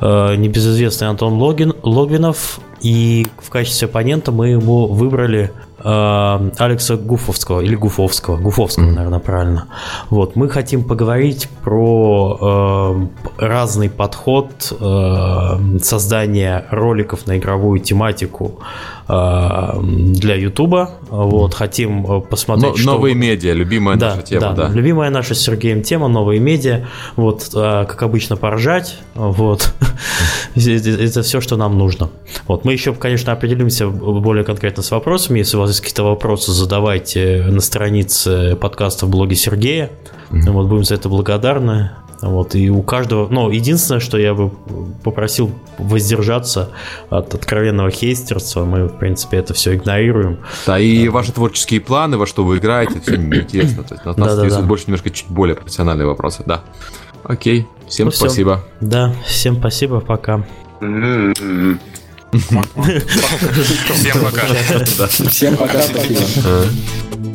э, небезызвестный Антон Логин, Логвинов, и в качестве оппонента мы его выбрали э, Алекса Гуфовского или Гуфовского, Гуфовского, mm-hmm. наверное, правильно. Вот мы хотим поговорить про э, разный подход э, создания роликов на игровую тематику для Ютуба. Вот хотим э, посмотреть. Но, что... Новые медиа, любимая да, наша тема, да, да. Любимая наша с Сергеем тема, новые медиа. Вот э, как обычно поржать. Вот это все, что нам нужно. Вот мы еще, конечно, определимся более конкретно с вопросами. Если у вас есть какие-то вопросы, задавайте на странице подкаста в блоге Сергея. Mm-hmm. Вот будем за это благодарны. Вот, и у каждого, ну, единственное, что я бы попросил воздержаться от откровенного хейстерства, мы, в принципе, это все игнорируем. Да, и да. ваши творческие планы, во что вы играете, все неинтересно. То есть нас, нас интересуют больше немножко чуть более профессиональные вопросы, да. Окей, всем ну, спасибо. Все. Да, всем спасибо, пока. Всем пока. Всем пока. Спасибо.